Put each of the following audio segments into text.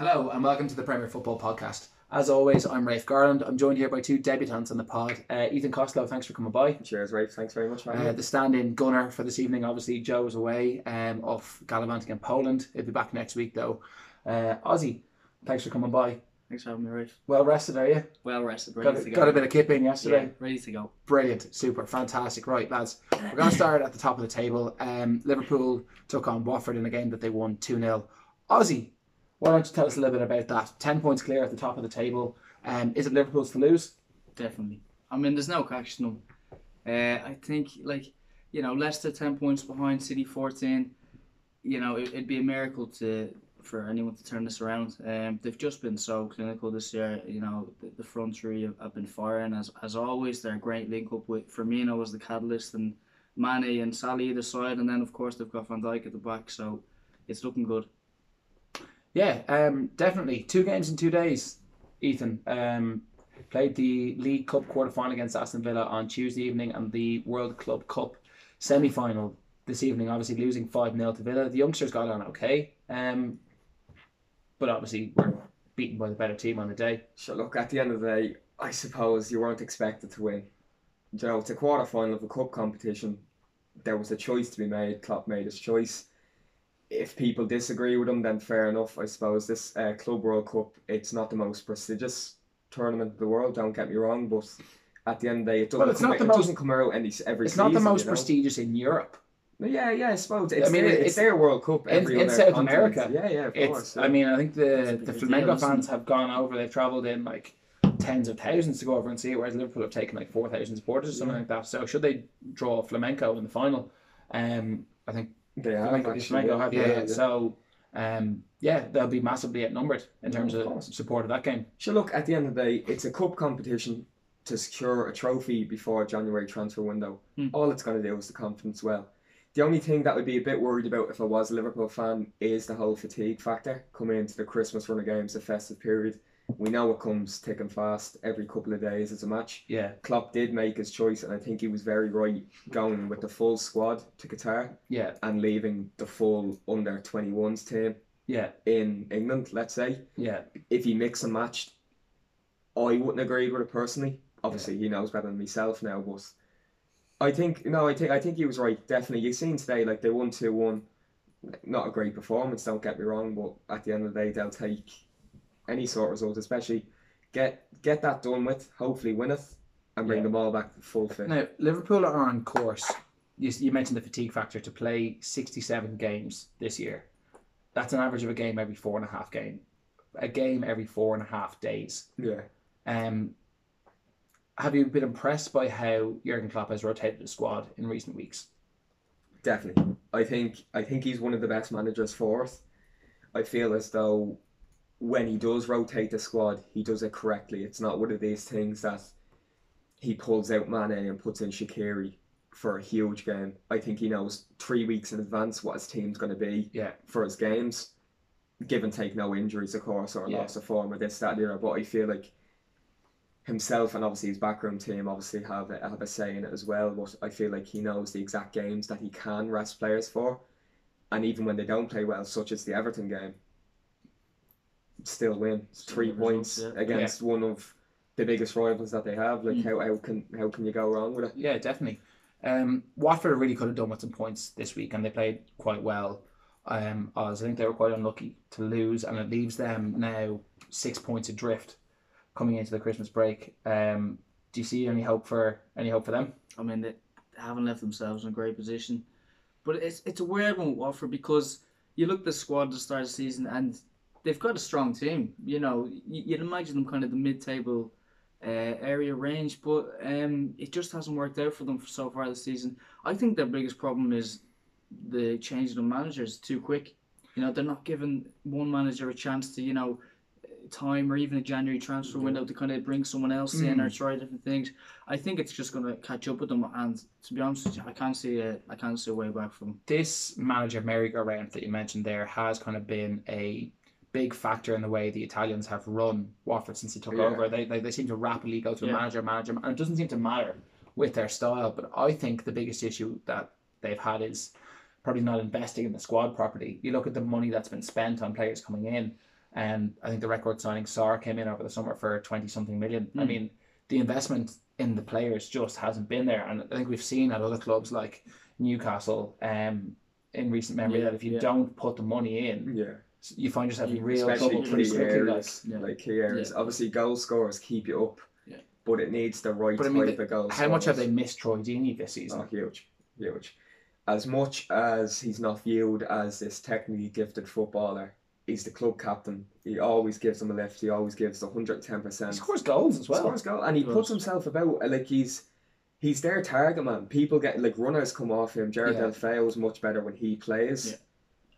Hello and welcome to the Premier Football Podcast. As always, I'm Rafe Garland. I'm joined here by two debutants on the pod. Uh, Ethan Costello, thanks for coming by. Cheers, Rafe. Thanks very much for Uh, the stand-in gunner for this evening, obviously Joe is away um, off gallivanting in Poland. He'll be back next week though. Uh, Ozzy, thanks for coming by. Thanks for having me, Rafe. Well rested, are you? Well rested, ready Got, to a- go. got a bit of kip in yesterday. yeah, ready to go. Brilliant, super, fantastic. Right, lads, we're going to start at the top of the table. Um, Liverpool took on Watford in a game that they won 2 0. Ozzy, why don't you tell us a little bit about that? 10 points clear at the top of the table. Um, is it Liverpool's to lose? Definitely. I mean, there's no question. Uh, I think, like, you know, Leicester 10 points behind, City 14. You know, it, it'd be a miracle to for anyone to turn this around. Um, they've just been so clinical this year. You know, the, the front three have, have been firing as as always. They're a great link up with Firmino as the catalyst and Mane and Salah either side, and then of course they've got Van Dijk at the back. So it's looking good. Yeah, um, definitely. Two games in two days, Ethan. Um, played the League Cup quarter final against Aston Villa on Tuesday evening and the World Club Cup semi final this evening, obviously losing 5 0 to Villa. The youngsters got on okay, um, but obviously were beaten by the better team on the day. So look, at the end of the day, I suppose you weren't expected to win. You know, it's a quarter final of a cup competition. There was a choice to be made. Klopp made his choice. If people disagree with him, then fair enough. I suppose this uh, Club World Cup, it's not the most prestigious tournament in the world. Don't get me wrong, but at the end of the day, it doesn't, Well, it's come, not the it most- doesn't come out any every It's season. not the most you know? prestigious in Europe. Yeah, yeah, I suppose it's I mean, their, it's- it's their World Cup. in- in South continent. America, Yeah, yeah, of It's. course. I mean, I think the the big deal, fans have gone over. They've travelled in like tens of thousands to go over and see it, whereas Liverpool have taken like four thousand supporters or something like that. So should they draw Flamengo in the final? Um, I think they have actually, have yeah, yeah, yeah. yeah. So. Um, yeah, they'll be massively outnumbered in terms of of support of that game. So look, at the end of the day, it's a cup competition to secure a trophy before January transfer window. Hmm. All it's going to do is the confidence well. The only thing that would be a bit worried about if I was a Liverpool fan is the whole fatigue factor coming into the Christmas run of games, the festive period. We know it comes thick and fast every couple of days as a match. Yeah, Klopp did make his choice, and I think he was very right going with the full squad to Qatar yeah, and leaving the full under 21s team yeah, in England, let's say yeah. if he mix and matched, I wouldn't agree with it personally. Obviously, he knows better than myself now, but I think no, I think I think he was right. Definitely, you've seen today like they won two one. Not a great performance, don't get me wrong, but at the end of the day, they'll take any sort of result, especially get get that done with. Hopefully, win it and bring Yeah. them all back to full fit. Now Liverpool are on course. You, you mentioned the fatigue factor to play sixty-seven games this year. That's an average of a game every four and a half game, a game every four and a half days. Yeah, Um, have you been impressed by how Jurgen Klopp has rotated the squad in recent weeks? definitely. I think I think he's one of the best managers for us. I feel as though when he does rotate the squad, he does it correctly. It's not one of these things that he pulls out Mane and puts in Shaqiri for a huge game. I think he knows three weeks in advance what his team's going to be Yeah, for his games. Give and take no injuries, of course, or Yeah. loss of form or this, that, and the other. But I feel like himself and obviously his backroom team obviously have a, have a say in it as well. But I feel like he knows the exact games that he can rest players for, and even when they don't play well, such as the Everton game, still win Still three get results, points yeah. against one of the biggest rivals that they have. Like Mm. how, how can how can you go wrong with it? yeah, definitely. Um, Watford really could have done with some points this week, and they played quite well. Um, Oz, I think they were quite unlucky to lose, and it leaves them now six points adrift coming into the Christmas break. Um, do you see any hope for any hope for them? I mean, they haven't left themselves in a great position. But it's it's a weird one with Watford because you look at the squad at the start of the season and they've got a strong team. You know, you, you'd imagine them kind of the mid-table uh, area range, but um, it just hasn't worked out for them so far this season. I think their biggest problem is the changing of managers too quick. You know, they're not giving one manager a chance to, you know, time or even a January transfer window to kind of bring someone else in or try different things. I think it's just going to catch up with them. And to be honest you, I can't see a, I can't see a way back from. This manager merry-go-round that you mentioned there has kind of been a big factor in the way the Italians have run Watford since he took Yeah. over. They, they they seem to rapidly go to Yeah. manager, manager, and it doesn't seem to matter with their style. But I think the biggest issue that they've had is probably not investing in the squad properly. You look at the money that's been spent on players coming in, And I think the record signing Sarr came in over the summer for twenty something million. I Mm. mean, the investment in the players just hasn't been there, and I think we've seen at other clubs like Newcastle, um, in recent memory Yeah, that if you yeah. don't put the money in, Yeah. You find yourself in real Especially trouble pretty key quickly. Like, areas, Yeah. like key areas. Yeah. Obviously, goal scorers keep you up. Yeah. But it needs the right But I mean, type of goal how much have they missed Troy Deeney this season? Oh, huge, huge. As much as he's not viewed as this technically gifted footballer, he's the club captain. He always gives them a lift. He always gives 110 He percent. scores goals as well. Scores goal, and he puts himself about uh, like he's he's their target man. People get like runners come off him. Gerard Yeah. Deulofeu is much better when he plays.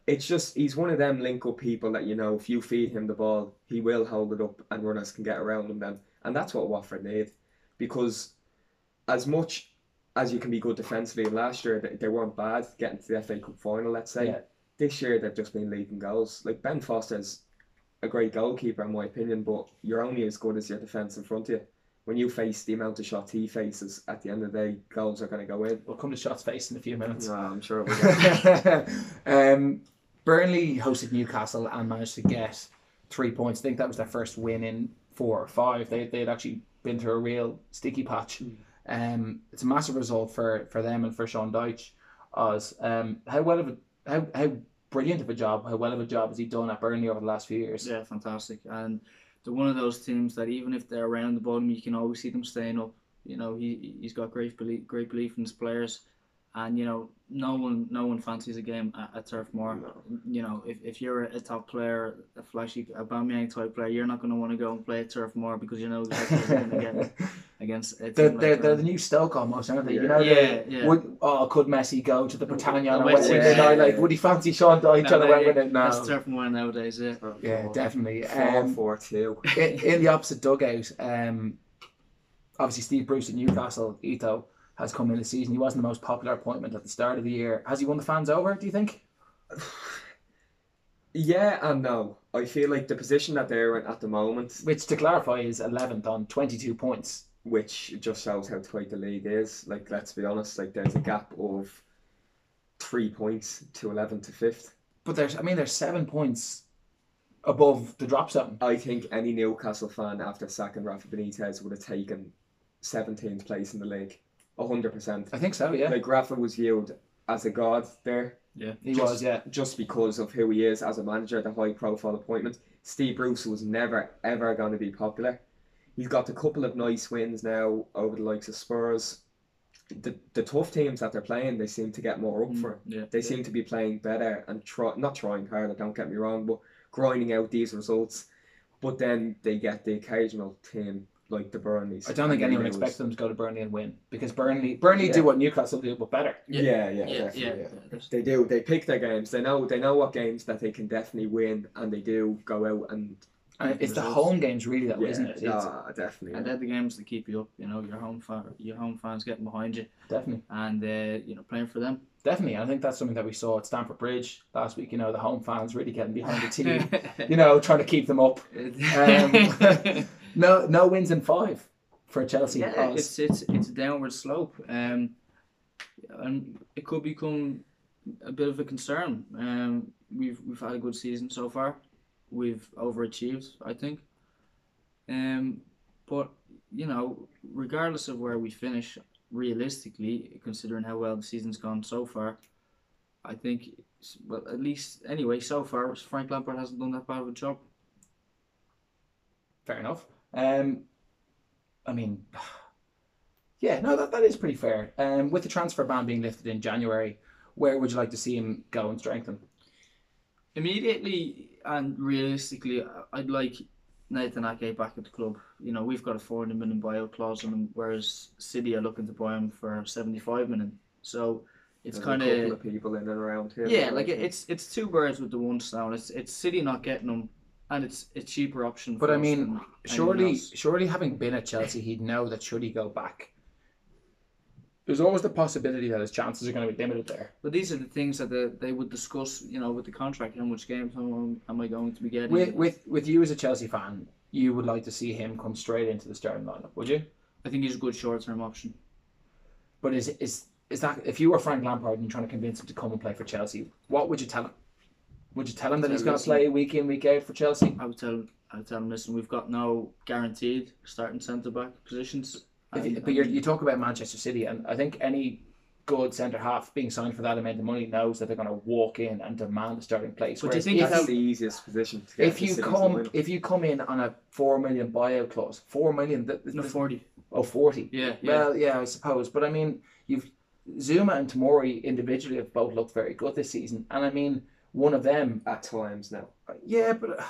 It's just he's one of them link up people that you know if you feed him the ball, he will hold it up and runners can get around him then. And that's what Watford need. Because as much as you can be good defensively, last year they, they weren't bad getting to the FA Cup final, let's say. Yeah. This year they've just been leaking goals. Like Ben Foster's a great goalkeeper in my opinion, but you're only as good as your defence in front of you. When you face the amount of shots he faces, at the end of the day, goals are going to go in. We'll come to shots faced in a few minutes. No, I'm sure we will. um, Burnley hosted Newcastle and managed to get three points. I think that was their first win in four or five. They they'd actually been through a real sticky patch. Um, it's a massive result for, for them and for Sean Dyche. Oz, um, how well of a how how brilliant of a job, how well of a job has he done at Burnley over the last few years? Yeah, fantastic. And they're one of those teams that even if they're around the bottom, you can always see them staying up. You know, he he's got great belief, great belief in his players, and you know, no one no one fancies a game at, at Turf Moor. You know, if, if you're a, top player, a flashy a Aubameyang type player, you're not going to want to go and play at Turf Moor because you know exactly you're going to get against. A They're, they're, like they're the new Stoke almost, aren't they? You Yeah. know, Yeah, yeah. Would, oh, could Messi go to the Britannia on a Oh, Wednesday yeah, night? yeah, Like, yeah. would he fancy Sean Dyche No, on a no, Wednesday yeah, night? No. That's Turf Moor nowadays. Yeah. Yeah, definitely. Four, Um, four, two. in, in the opposite dugout, um, obviously Steve Bruce at Newcastle, Ito, has come in this season. He wasn't the most popular appointment at the start of the year. Has he won the fans over, do you think? Yeah and no. I feel like the position that they're in at the moment, Which, to clarify, is 11th on 22 points. which just shows how tight the league is. Like, let's be honest, like there's a gap of three points to 11th to 5th. But there's, I mean, there's seven points above the drop zone. I think any Newcastle fan after sacking Rafa Benitez would have taken 17th place in the league. 100%. I think so, yeah. Like, Rafa was viewed as a god there. Yeah, he just- was, yeah. just because of who he is as a manager, the high profile appointment. Steve Bruce was never ever going to be popular. He's got a couple of nice wins now over the likes of Spurs. The the tough teams that they're playing, they seem to get more up mm, for. Yeah. They seem to be playing better and try not trying harder. Don't get me wrong, but grinding out these results. But then they get the occasional team like the Burnleys. I don't think anyone expects them to go to Burnley and win because Burnley Burnley Yeah. do what Newcastle do, but better. Yeah, yeah, Yeah, definitely, yeah. yeah. They do. They pick their games. They know. They know what games that they can definitely win, and they do go out and. And it's the Results. home games, really, though, yeah, isn't it? It's nah, definitely. And they're the games that keep you up. You know, your home fan, your home fans getting behind you, definitely. and uh, you know, playing for them. Definitely, I think that's something that we saw at Stamford Bridge last week. You know, the home fans really getting behind the team. you know, trying to keep them up. Um, No, no wins in five for Chelsea. yeah, Oz. it's it's it's a downward slope, um, and it could become a bit of a concern. Um, we've we've had a good season so far. We've overachieved, I think. Um, but you know, regardless of where we finish, realistically, considering how well the season's gone so far, I think, well, at least anyway, so far, Frank Lampard hasn't done that bad of a job. Fair enough. Um, I mean, yeah, no, that, that is pretty fair. Um, with the transfer ban being lifted in January, where would you like to see him go and strengthen? Immediately and realistically, I'd like Nathan Ake back at the club. You know, we've got a 400 million buyout clause on him, whereas City are looking to buy him for 75 million. So it's kind of of people in and around here. yeah, like it- it's it's two birds with the one stone. It's it's City not getting him, and it's a cheaper option. But I mean, Surely, surely, having been at Chelsea, he'd know that should he go back, there's always the possibility that his chances are going to be limited there. But these are the things that they, they would discuss, you know, with the contract. How much games am, am I going to be getting? With with with you as a Chelsea fan, you would like to see him come straight into the starting lineup, would you? I think he's a good short term option. But is is is that if you were Frank Lampard and you're trying to convince him to come and play for Chelsea, what would you tell him? Would you tell him that So he's going to listen- play week in week out for Chelsea? I would tell him, I would tell him, listen, we've got no guaranteed starting centre back positions. If you, And- but you're, you talk about Manchester City, and I think any good centre half being signed for that amount of money knows that they're going to walk in and demand a starting place. But do you think if That's the easiest position to get. if you come if you come in on a four million buyout clause, four million, th- th- no forty. oh 40. Yeah, yeah. Well, yeah, I suppose, but I mean, you've Zouma and Tomori individually have both looked very good this season, and I mean, one of them, at times now. yeah, but uh,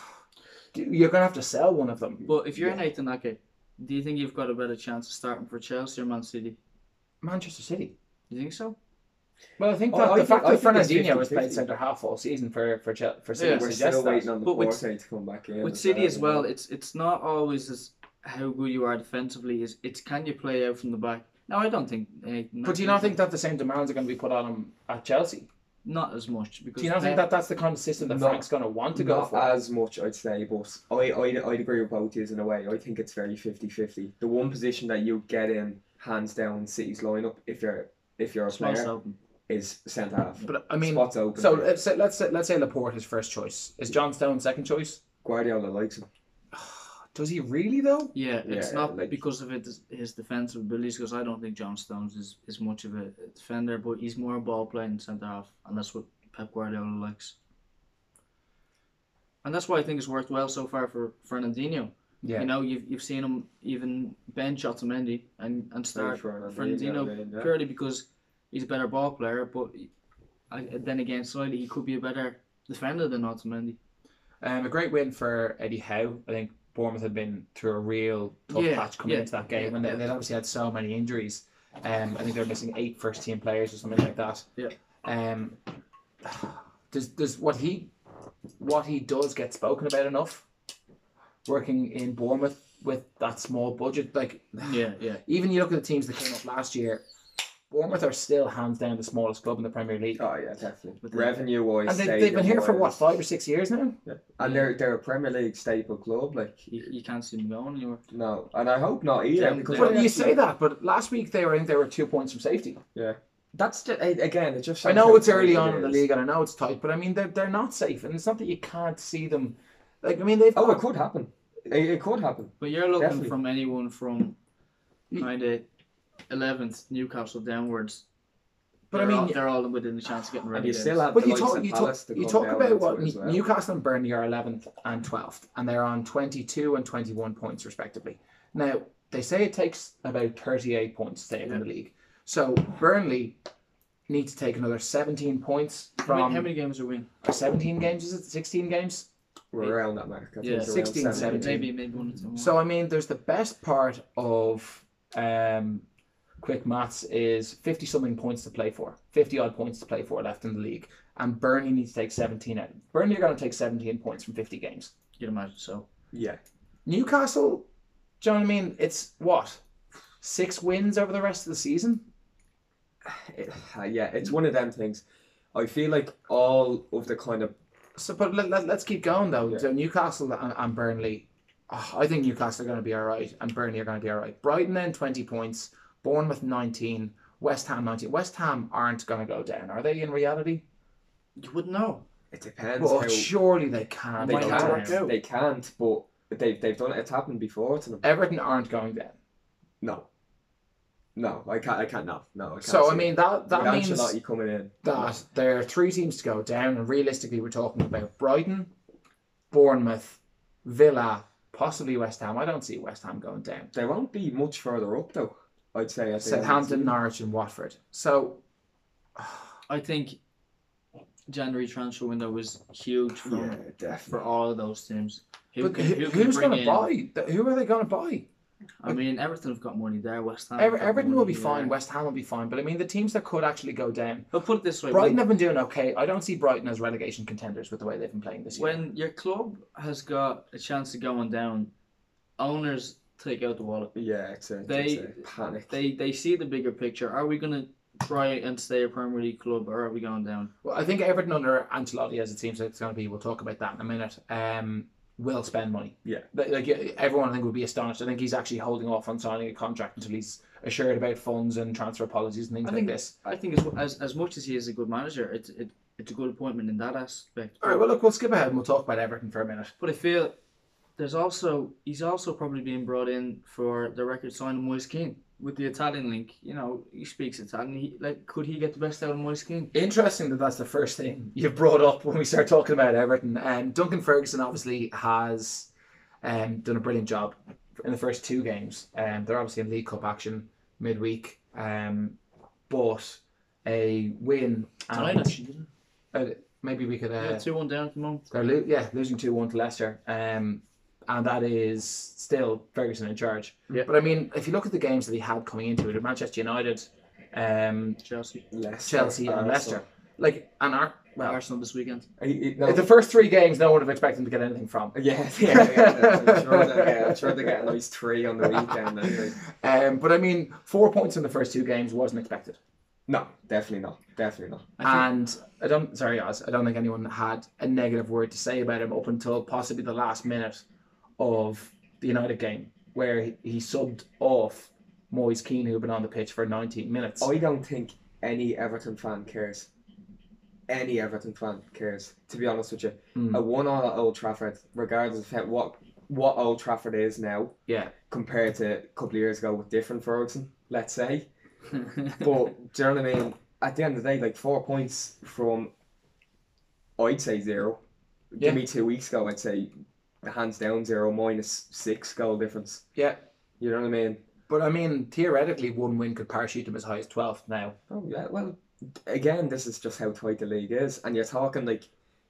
you're going to have to sell one of them. but if you're Yeah. Nathan Ake, do you think you've got a better chance of starting for Chelsea or Man City? Manchester City. Do you think so? Well, I think Oh, that I the think- fact I that think it's Fernandinho has 50-50. played centre half all season for for Chel- for City Yeah. We're suggests still waiting on the But with- Porte to come back in. With City as well, it's it's not always as how good you are defensively. Is it's can you play out from the back? No, I don't think. Nathan But do you not think that the same demands are going to be put on him at Chelsea? Not as much because Do you not think that that's the kind of system that Not- Frank's going to want to go for? as much, I'd say, but I, I, I'd agree with both yous in a way. I think it's very 50-50. The one position that you get in, hands down, City's lineup, if you're if you're a Spots player, open. is centre half. But I mean, Spots open. so let's say, let's say, let's say Laporte is first choice. Is John Stone second choice? Guardiola likes him. Does he really though? Yeah, it's Yeah, not like- because of it, his defensive abilities. Because I don't think John Stones is, is much of a defender, but he's more a ball playing centre half, and that's what Pep Guardiola likes. And that's why I think it's worked well so far for Fernandinho. Yeah. You know, you've you've seen him even bench Otamendi and and start Fernandinho, Fernandinho I yeah. purely because he's a better ball player. But I, then again, slightly he could be a better defender than Otamendi. Um, a great win for Eddie Howe. I think Bournemouth had been through a real tough Yeah, patch coming yeah, into that game, yeah, and they, they'd obviously had so many injuries. Um, I think they're missing eight first team players or something like that. Yeah. Um, does does what he what he does get spoken about enough? Working in Bournemouth with that small budget, like Yeah, yeah. even you look at the teams that came up last year, Bournemouth are still hands down the smallest club in the Premier League. Oh yeah, definitely. Revenue wise, And they, they've been here for what five or six years now. Yeah. And they're they're a Premier League staple club. Like You, you can't see him going anywhere. no, and I hope not either. Down- because down- But I you actually- say that, but last week they were I think they were two points from safety. Yeah. That's just, again, it just. I know it's early on it in the league and I know it's tight, but I mean they're they're not safe, and it's not that you can't see them. Like I mean they've Oh, got, it could happen. It, it could happen. But you're looking Definitely. from anyone from mm. You- kind of 11th Newcastle downwards. But I They're all, mean- they're all within the chance of getting And ready. you still have But you talk you talk to you talk about what well. Newcastle and Burnley are eleventh and twelfth, and they're on twenty two and twenty one points respectively. Now they say it takes about thirty eight points to stay in the league. So Burnley need to take another seventeen points how, from many, how many games are we? in? or seventeen games. Is it sixteen games? We're around that mark. I Yeah. it's around 16, 17. Maybe maybe one or two more. So I mean, there's the best part of um, quick maths is fifty something points to play for, fifty odd points to play for left in the league, and Burnley needs to take seventeen out. Burnley are going to take seventeen points from fifty games. you'd imagine so. Yeah. Newcastle, do you know what I mean? It's what six wins over the rest of the season. It- uh, yeah, it's one of them things. I feel like all of the kind of So, but let, let, us keep going though. Yeah. So Newcastle and, and Burnley, oh, I think Newcastle are going to be all right, and Burnley are going to be all right. Brighton then twenty points, Bournemouth nineteen, West Ham nineteen. West Ham aren't going to go down, are they? In reality, You wouldn't know. it depends well, how surely they can. they might go not down. can't. They can't, but they they've done it. It's happened before to them. Everton aren't going down. No. No, I can't. I can't. No, no. I can't So I mean that that With means Ancelotti coming in. that there are three teams to go down, and realistically, we're talking about Brighton, Bournemouth, Villa, possibly West Ham. I don't see West Ham going down. They won't be much further up though. I'd say. at the end of the Southampton. Norwich, and Watford. So I think January transfer window was huge for, Yeah, for all of those teams. Who But can, who, who who's going to buy? Who are they going to buy? I mean, Everton have got money there. West Ham. Ever- Everton will be money fine. West Ham will be fine. But I mean, the teams that could actually go down. But put it this way: Brighton when, have been doing okay. I don't see Brighton as relegation contenders with the way they've been playing this year. when your club has got a chance of going down, owners take out the wallet. Yeah, exactly. They- it's panic. They they see the bigger picture. Are we going to try and stay a Premier League club, or are we going down? Well, I think Everton under Ancelotti, as it seems like it's going to be, we'll talk about that in a minute. Um, will spend money. Yeah. Like, like everyone, I think would be astonished. I think he's actually holding off on signing a contract until he's assured about funds and transfer policies and things I like think this. I think as, as as much as he is a good manager, it it it's a good appointment in that aspect. All right, well, look, we'll skip ahead and we'll talk about Everton for a minute. But I feel there's also he's also probably being brought in for the record signing Moise Kean with the Italian link. You know, he speaks Italian. He, like, could he get the best out of Moise Kean? Interesting that that's the first thing you've brought up when we start talking about Everton. Um, Duncan Ferguson obviously has um, done a brilliant job in the first two games. Um, they're obviously in League Cup action midweek, um, but a win. Tonight, and- actually, uh, maybe we could. Uh. Yeah, two one down at the moment. They're lo- yeah losing two one to Leicester, um, and that is still Ferguson in charge. Yeah. But I mean, if you look at the games that he had coming into it, Manchester United, um, Chelsea, Leicester, Chelsea, and Arsenal. Leicester, like and Ar- well, Arsenal this weekend. He- he- no, the first three games, no one would have expected him to get anything from. yeah, yeah, yeah. I'm sure they'll get, I'm sure they get a nice three on the weekend. Anyway. Um, but I mean, four points in the first two games wasn't expected, No, definitely not. Definitely not. I and I don't. Sorry, Oz, I don't think anyone had a negative word to say about him up until possibly the last minute of the United game, where he, he subbed off Moise Kean, who had been on the pitch for 19 minutes. I don't think any Everton fan cares. Any Everton fan cares. To be honest with you, Hmm. a one all at Old Trafford, regardless of what what Old Trafford is now Yeah, compared to a couple of years ago with different Ferguson, let's say. But do you know what I mean? At the end of the day, like four points from, I'd say zero. Yeah. Give me two weeks ago, I'd say hands down zero minus six goal difference. yeah. You know what I mean? But I mean, theoretically, one win could parachute them as high as 12th now. Oh yeah, well, again, this is just how tight the league is, and you're talking like,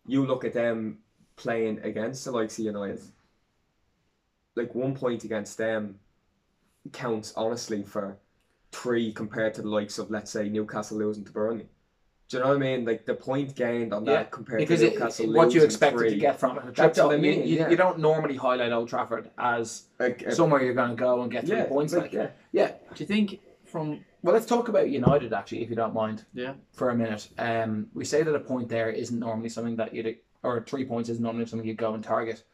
you look at them playing against the likes of United. Like one point against them counts honestly for three compared to the likes of let's say Newcastle losing to Burnley. Do you know what I mean? Like the point gained on that Yeah, compared Because to it, Newcastle what you losing expected three, to get from it. That's what I You- mean, You, yeah. you don't normally highlight Old Trafford as like, uh, somewhere you're going to go and get three yeah, points. like, Like, yeah. yeah. Do you think from Well, let's talk about United actually, if you don't mind. Yeah. For a minute, um, we say that a point there isn't normally something that you'd, or three points isn't normally something you go and target.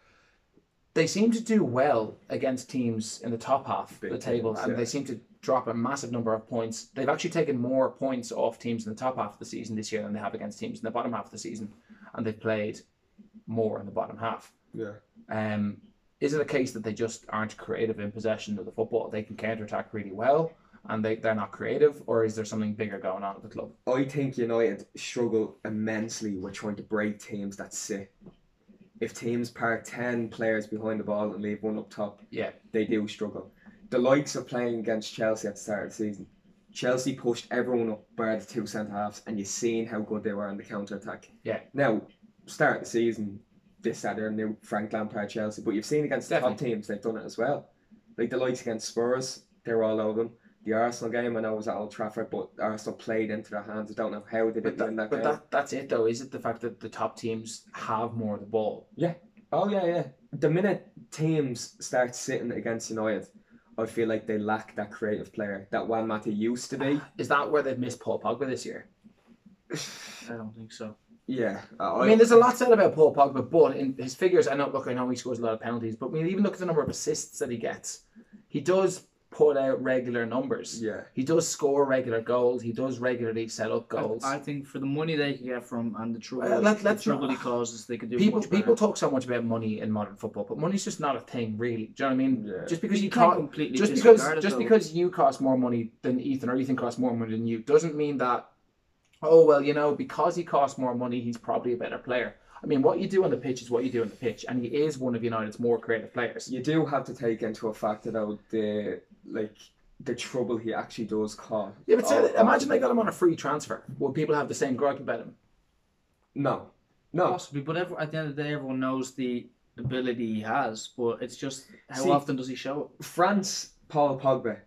They seem to do well against teams in the top half of the table, teams, and yeah. they seem to drop a massive number of points. They've actually taken more points off teams in the top half of the season this year than they have against teams in the bottom half of the season, and they've played more in the bottom half. yeah. Um, is it a case that they just aren't creative in possession of the football? They can counter attack really well, and they, they're not creative, or is there something bigger going on at the club? I think United struggle immensely with trying to break teams that sit. If teams park 10 players behind the ball and leave one up top, Yeah. they do struggle. The likes of playing against Chelsea at the start of the season, Chelsea pushed everyone up bar the two centre halves, and you've seen how good they were in the counter attack. Yeah. Now, start of the season, this Saturday, new Frank Lampard Chelsea, but you've seen against the top teams, they've done it as well. Like the likes against Spurs, they're all over them. The Arsenal game, I know was at Old Trafford, but Arsenal played into their hands. I don't know how they didn't win that, that but game. that that's it though. Is it the fact that the top teams have more of the ball? Yeah. Oh yeah, yeah. The minute teams start sitting against United, I feel like they lack that creative player that Juan Mata used to be. Is that where they've missed Paul Pogba this year? I don't think so. Yeah, I mean, there's a lot said about Paul Pogba, but in his figures, I know. Look, I know he scores a lot of penalties, but when you even look at the number of assists that he gets, he does put out regular numbers. yeah, He does score regular goals. He does regularly set up goals. I, I think for the money they could get from and the trouble, Well, let- the let's trouble not- he causes, they could do people much people talk so much about money in modern football, but money's just not a thing, really. Do you know what I mean? Yeah. Just because you you, can't co- completely just because it, just though. because you cost more money than Ethan or Ethan costs more money than you doesn't mean that. Oh well, you know, because he costs more money, he's probably a better player. I mean, what you do on the pitch is what you do on the pitch, and he is one of United's more creative players. you do have to take into a factor though the like the trouble he actually does cause. Yeah, but say Oh, that- imagine they got him on a free transfer. Would people have the same gripe about him? No, no. Possibly, but every, at the end of the day, everyone knows the ability he has, but it's just how See- often does he show it? France Paul Pogba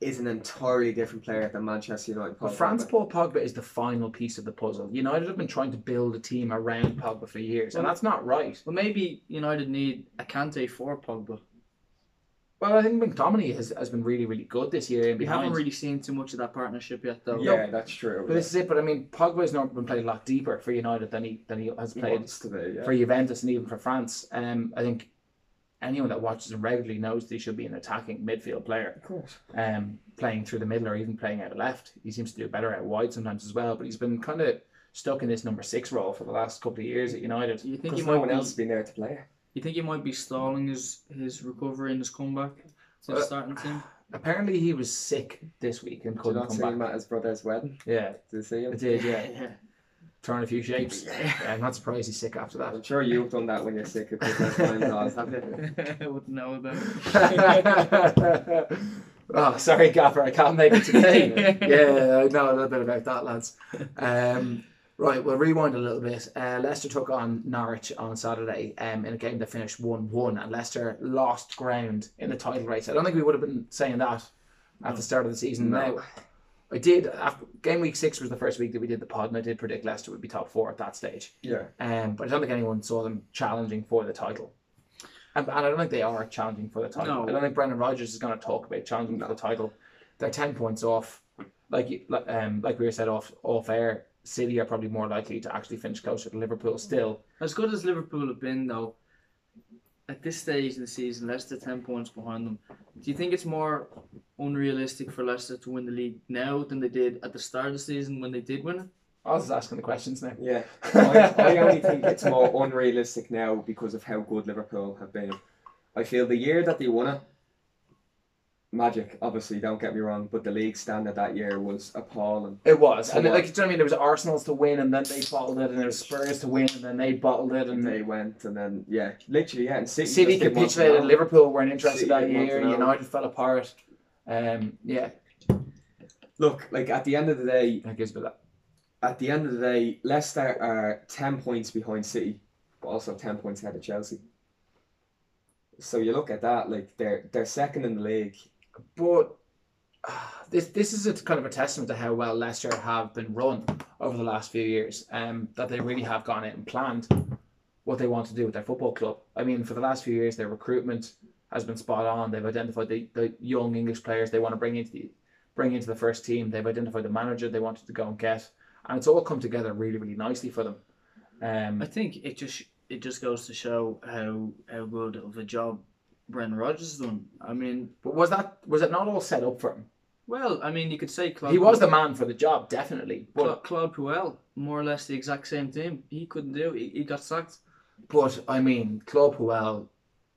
is an entirely different player than Manchester United. Paul But France Pogba. Paul Pogba is the final piece of the puzzle. United have been trying to build a team around Pogba for years, and that's not right. Well, maybe United need a Kante for Pogba. Well, I think McTominay has, has been really, really good this year. in We behind. haven't really seen too much of that partnership yet, though. Yeah, that's true. But this is it. But I mean, Pogba has not been playing a lot deeper for United than he than he has played wants to be. Yeah. for Juventus and even for France. Um, I think anyone that watches him regularly knows that he should be an attacking midfield player. Of course. Um, playing through the middle or even playing out left. He seems to do better out wide sometimes as well. But he's been kind of stuck in this number six role for the last couple of years at United. You think he Because might no one be, else has been there to play it. You think he might be stalling his his recovery and his comeback to the Uh, starting team? Apparently, he was sick this week and Did you couldn't not come see back. him at his brother's wedding? Yeah, Did you see I him? did. Yeah, throwing a few shapes. Yeah, I'm not surprised he's sick after that. I'm sure you've done that when you're sick of Christmas time, Dawes, have you? I wouldn't know that. oh, sorry, Gaffer, I can't make it today. yeah, I know a little bit about that, lads. Um, right, we'll rewind a little bit. Uh, Leicester took on Norwich on Saturday um, in a game that finished 1 1, and Leicester lost ground in the title race. I don't think we would have been saying that at the start of the season. No. Now, I did, after, game week six was the first week that we did the pod, and I did predict Leicester would be top four at that stage. Yeah. Um, but I don't think anyone saw them challenging for the title. And, and I don't think they are challenging for the title. No. I don't think Brendan Rodgers is going to talk about challenging for the title. They're ten points off. Like like, um, like we were said off off air, City are probably more likely to actually finish closer to Liverpool still. As good as Liverpool have been, though, at this stage of the season, Leicester 10 points behind them. Do you think it's more unrealistic for Leicester to win the league now than they did at the start of the season when they did win it? I was just asking the questions now. Yeah. I, I only think it's more unrealistic now because of how good Liverpool have been. I feel the year that they won it, magic, obviously, don't get me wrong, but the league standard that year was appalling. It was, and like, do you know what I mean? There was Arsenal's to win, and then they bottled it, and there was Spurs to win, and then they bottled it, And they went, and then, yeah, literally, yeah, and City, City capitulated. Liverpool weren't interested City that year. United fell apart. Um, yeah, Look, like, at the end of the day, that gives me that. at the end of the day, Leicester are 10 points behind City, but also 10 points ahead of Chelsea. So you look at that, like, they're, they're second in the league. But ah, this this is a kind of a testament to how well Leicester have been run over the last few years. Um, that they really have gone out and planned what they want to do with their football club. I mean, for the last few years, their recruitment has been spot on. They've identified the, the young English players they want to bring into the bring into the first team. They've identified the manager they wanted to go and get, and it's all come together really really nicely for them. Um, I think it just it just goes to show how how good of a job Brendan Rodgers has done. I mean, but was that was it not all set up for him? well, I mean, you could say Claude He was the man for the job, definitely. But Claude, Puel, more or less the exact same team. He couldn't do. it. He, he got sacked. But I mean, Claude Puel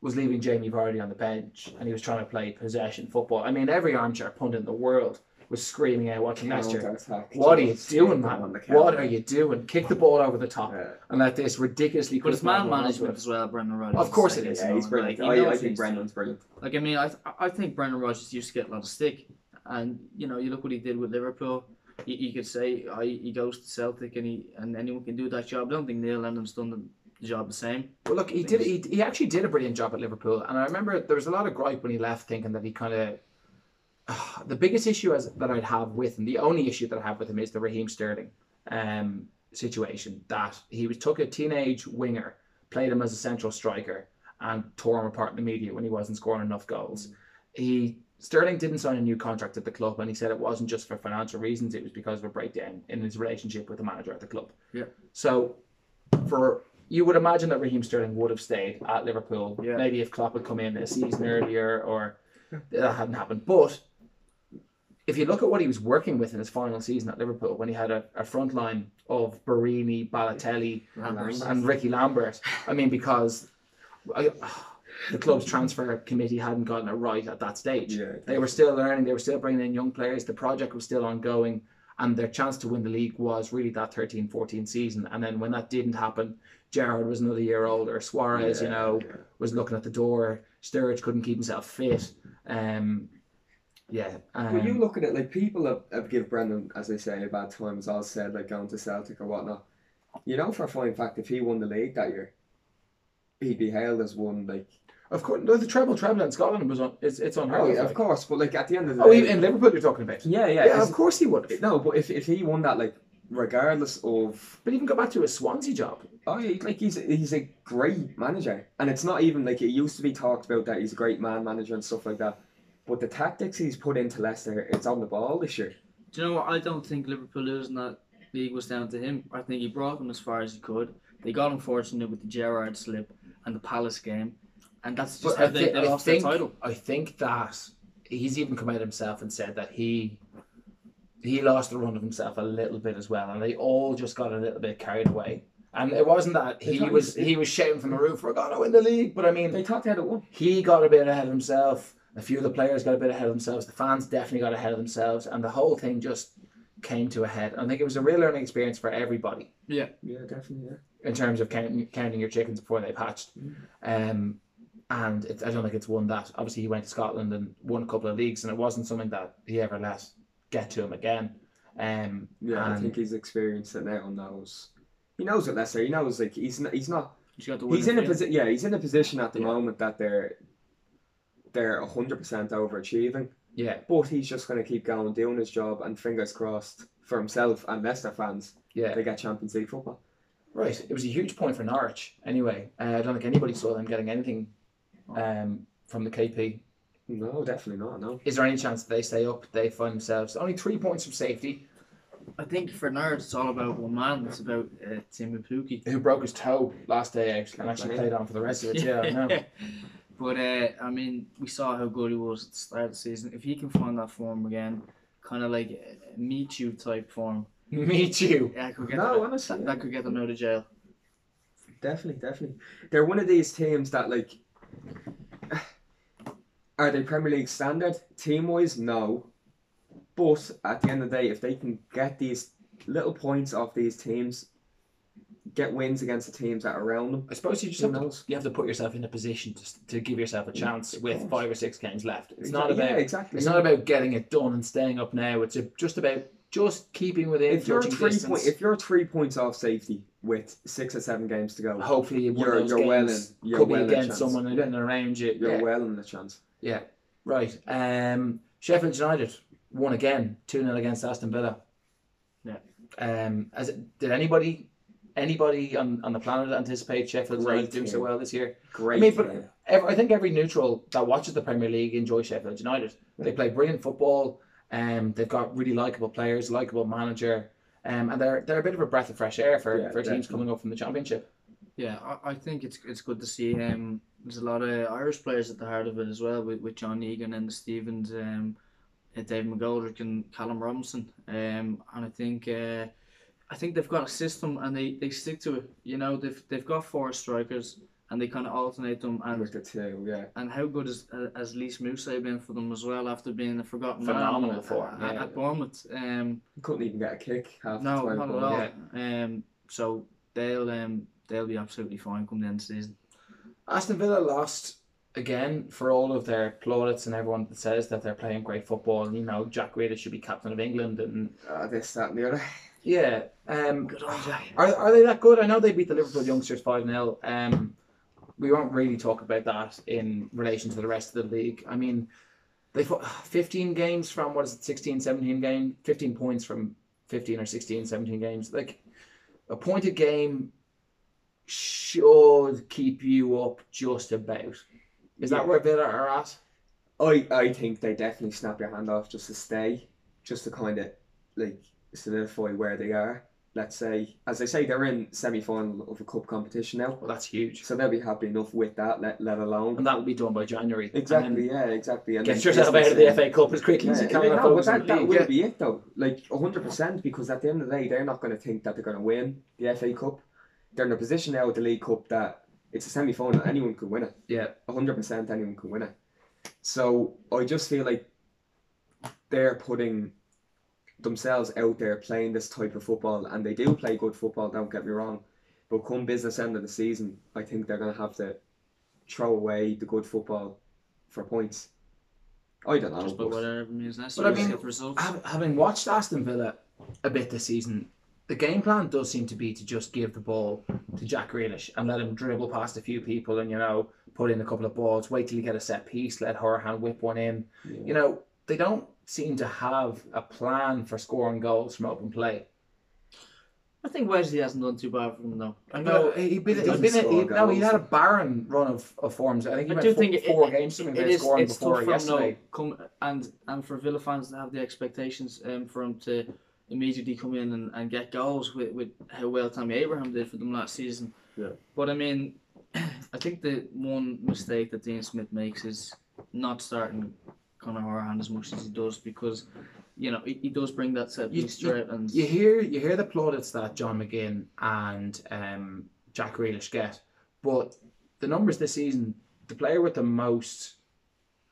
was leaving Jamie Vardy on the bench, and he was trying to play possession football. I mean, every armchair pundit in the world was screaming out watching Leicester. Counter-attack, What are you doing, get on man? the What are you doing? Kick the ball over the top Yeah. and let this ridiculously. But it's man management as well, Brendan Rodgers. Of course Like, it is. Oh, yeah, he's like, brilliant. he I, I think. Brendan's brilliant. Like I mean, I I think Brendan Rodgers used to get a lot of stick, and you know you look what he did with Liverpool. You, you could say oh, I, he goes to Celtic and he and anyone can do that job. I don't think Neil Lennon's done the, the job the same. Well, look, he did. He, he actually did a brilliant job at Liverpool, and I remember there was a lot of gripe when he left, thinking that he kind of. The biggest issue as, that I'd have with him, the only issue that I have with him, is the Raheem Sterling um, situation. That he was took a teenage winger, played him as a central striker, and tore him apart in the media when he wasn't scoring enough goals. He Sterling didn't sign a new contract at the club, and he said it wasn't just for financial reasons; it was because of a breakdown in his relationship with the manager at the club. Yeah. So, for you would imagine that Raheem Sterling would have stayed at Liverpool, Yeah. maybe if Klopp had come in a season earlier, or that hadn't happened. But if you look at what he was working with in his final season at Liverpool, when he had a, a front line of Borini, Balotelli, Lambert. and Ricky Lambert. I mean, because I, the club's transfer committee hadn't gotten it right at that stage. Yeah. They were still learning, they were still bringing in young players, the project was still ongoing, and their chance to win the league was really that 13 14 season. And then when that didn't happen, Gerrard was another year older, Suarez, you know, yeah. was looking at the door, Sturridge couldn't keep himself fit. Um, yeah. Um, But you look at it like people have, have give Brendan, as they say, a bad time. As all said, like going to Celtic or whatnot. You know for a fine fact, if he won the league that year, he'd be hailed as one like. of course, no, the treble treble in Scotland was on. It's it's unheard Oh, of. yeah, of course, but like at the end of the Oh, day, in Liverpool, you're talking about. yeah, yeah, Yeah, of course he would. No, but if, if he won that, like regardless of, But even go back to his Swansea job. oh, yeah, like he's he's a great manager, and it's not even like it used to be talked about that he's a great man manager and stuff like that. But the tactics he's put into Leicester, it's on the ball this year. Do you know what? I don't think Liverpool losing that league was down to him. I think he brought them as far as he could. They got unfortunate with the Gerrard slip and the Palace game, and that's just But how they, thi- they lost think their title. I think that he's even come out himself and said that he he lost the run of himself a little bit as well, and they all just got a little bit carried away. And it wasn't that he was he- was shouting from the roof, "We're gonna win the league," but I mean, They they had it won. he got a bit ahead of himself. A few of the players got a bit ahead of themselves. The fans definitely got ahead of themselves, and the whole thing just came to a head. I think it was a real learning experience for everybody Yeah, yeah, definitely. Yeah. in terms of counting, counting your chickens before they hatched. Um, and it, I don't think it's one that obviously he went to Scotland and won a couple of leagues, and it wasn't something that he ever let get to him again. Um, Yeah, I think he's experienced it now and knows. He knows what Leicester. He knows like he's not, he's not. He's got the He's in a position. Yeah, he's in a position at the Yeah. moment that they're they're hundred percent overachieving. yeah, But he's just going to keep going, doing his job, and fingers crossed for himself and Leicester fans, yeah, they get Champions League football. right. It was a huge point for Norwich. Anyway, uh, I don't think anybody saw them getting anything um, from the KP. No, definitely not. No. Is there any chance that they stay up? They find themselves only three points from safety. I think for Norwich, it's all about one man. It's about uh, Teemu Pukki. Who broke his toe last day out and actually played on for the rest of it? Yeah, I know. but uh, I mean, we saw how good he was at the start of the season. If he can find that form again, kind of like a meet you type form, Me too. yeah, could get No, them, honestly, that, that could get them out of jail. Definitely, definitely. They're one of these teams that like. Are they Premier League standard team wise? No. But at the end of the day, if they can get these little points off these teams, get wins against the teams that are around them, I suppose you just have to, you have to put yourself in a position to, to give yourself a chance Of with five or six games left. It's Exa- not about yeah, exactly. it's not about getting it done and staying up now. It's a, just about just keeping within if you're three point, if you're three points off safety with six or seven games to go, Hopefully, You're- you're well in- you're could well be against someone Yeah. around you. you're yeah. well in the chance. Yeah, right. Um, Sheffield United won again, two 0 against Aston Villa. Yeah. Um, as did anybody, anybody on, on the planet anticipate Sheffield United doing so well this year? Great. I mean, but team. ev I think every neutral that watches the Premier League enjoys Sheffield United. They play brilliant football. Um, they've got really likable players, likable manager. Um, and they're they're a bit of a breath of fresh air for, Yeah, for teams definitely. coming up from the Championship. Yeah, I, I think it's it's good to see. Um, there's a lot of Irish players at the heart of it as well, with, with John Egan and the Stevens, um, uh, Dave McGoldrick and Callum Robinson. Um, and I think uh, I think they've got a system and they, they stick to it. You know, they've they've got four strikers and they kind of alternate them. And with the two, yeah. and how good has uh, has Lys been for them as well after being a forgotten man Phenomenal at- form, at, yeah. at Bournemouth. Um, couldn't even get a kick half no, the time. not at all. Yeah. Um, so they'll um they'll be absolutely fine come the end of the season. Aston Villa lost again for all of their plaudits and everyone that says that they're playing great football. And, you know, Jack Grealish should be captain of England and Uh, this, that, and the other. Yeah. Um, Good old Jack. Are, are they that good? I know they beat the Liverpool youngsters 5 0. Um, we won't really talk about that in relation to the rest of the league. I mean, they've got 15 games from what is it, 16, 17 game, 15 points from 15 or 16, 17 games. Like a point a game should keep you up just about. Is Yeah. that where Villa are at? I, I think they definitely snap your hand off just to stay, just to kind of like solidify where they are. Let's say, as I say, they're in semi final of a cup competition now, Well, that's huge. so they'll be happy enough with that. Let let alone And that will be done by January. Exactly, yeah, exactly. And Get yourself out of the FA Cup as quickly as you can. No, but that, that will yeah. be it though. Like hundred percent, because at the end of the day, they're not going to think that they're going to win the FA Cup. They're in a position now with the League Cup that it's a semi final. Anyone could win it. Yeah. hundred percent, anyone can win it. So I just feel like they're putting themselves out there playing this type of football, and they do play good football. Don't get me wrong, but come business end of the season, I think they're going to have to throw away the good football for points. I don't know. Just but- whatever means But I mean, get the results. Hav- Having watched Aston Villa a bit this season, the game plan does seem to be to just give the ball to Jack Grealish and let him dribble past a few people and, you know, put in a couple of balls, wait till you get a set piece, let Hourihane whip one in. You know, they don't seem to have a plan for scoring goals from open play. I think Wesley hasn't done too bad for them though. I know he, been, He he's doesn't been a, he, score no, he had a barren run of, of forms. I think he I went do four, think it- four it- games something it about scoring it's before tough for him yesterday. though, come and and for Villa fans to have the expectations um, for him to immediately come in and, and get goals with, with how well Tammy Abraham did for them last season. Yeah. But I mean, I think the one mistake that Dean Smith makes is not starting Conor Hourihane as much as he does because you know, he, he does bring that set You- piece threat and You hear you hear the plaudits that John McGinn and um, Jack Grealish get, but the numbers this season, the player with the most,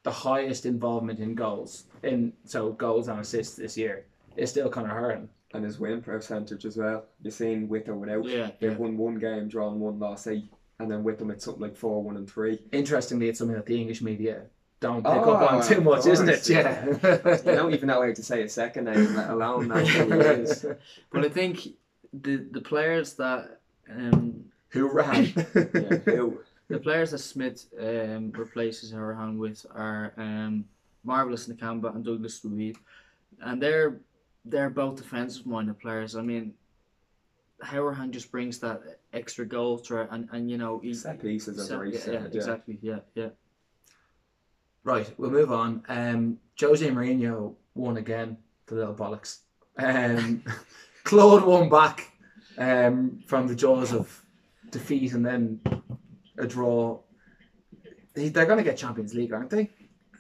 the highest involvement in goals, in so goals and assists this year, is still Conor Hourihane. And his win percentage as well. You're seeing with or without. yeah, They've Yeah. won one game, drawn one, lost eight, and then with them it's something like four, one, and three. Interestingly, it's something that the English media don't pick Oh, up on too of much, isn't it? course, Yeah. You don't even know how to say a second name, let alone that who it is. but I think the the players that um Who ran? Yeah, who? the players that Smith um replaces Hourihane with are um marvelous Nakamba and Douglas Luiz, and they're they're both defensive minded players. I mean. Hourihane just brings that extra goal threat, and, and you know he, Set pieces set- very yeah, set, yeah, yeah. exactly, yeah, yeah. Right, we'll move on. Um, Jose Mourinho won again, the little bollocks. Um, clawed won back um, from the jaws of defeat and then a draw. They- They're going to get Champions League, aren't they?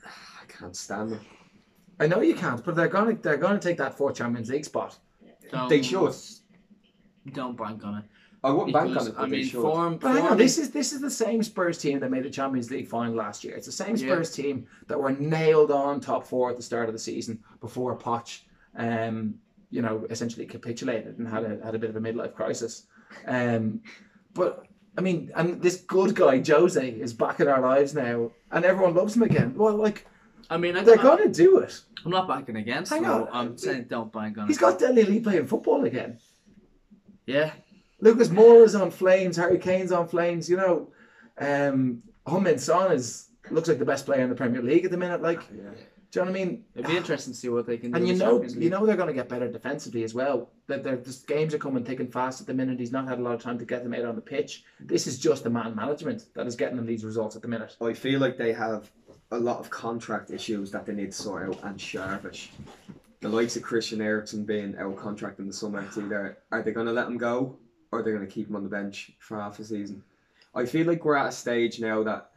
I can't stand them. I know you can't, but they're going to they're going to take that fourth Champions League spot. Don't, They should. Don't bank on it. I wouldn't bank on Because, it, but I mean, form. But hang on, this is this is the same Spurs team that made the Champions League final last year. It's the same Yeah. Spurs team that were nailed on top four at the start of the season before Poch, um, you know, essentially capitulated and had a had a bit of a midlife crisis. Um, but I mean, and this good guy Jose is back in our lives now, and everyone loves him again. Well, like I mean, I, they're I, going to do it. I'm not banking against Hang them. on. I'm saying don't bank on He's it. got Dele Alli playing football again. Yeah, Lucas Moura is on flames. Harry Kane's on flames. You know, um, Heung-min Son is looks like the best player in the Premier League at the minute. Like, Yeah. do you know what I mean? it'd be interesting to see what they can do. And you know, you know they're going to get better defensively as well. That their the games are coming thick and fast at the minute. He's not had a lot of time to get them out on the pitch. This is just the man management that is getting them these results at the minute. I feel like they have a lot of contract issues that they need to sort out and sharpish. The likes of Christian Eriksen being out of contract in the summer, it's either are they going to let him go or are they going to keep him on the bench for half a season? I feel like we're at a stage now that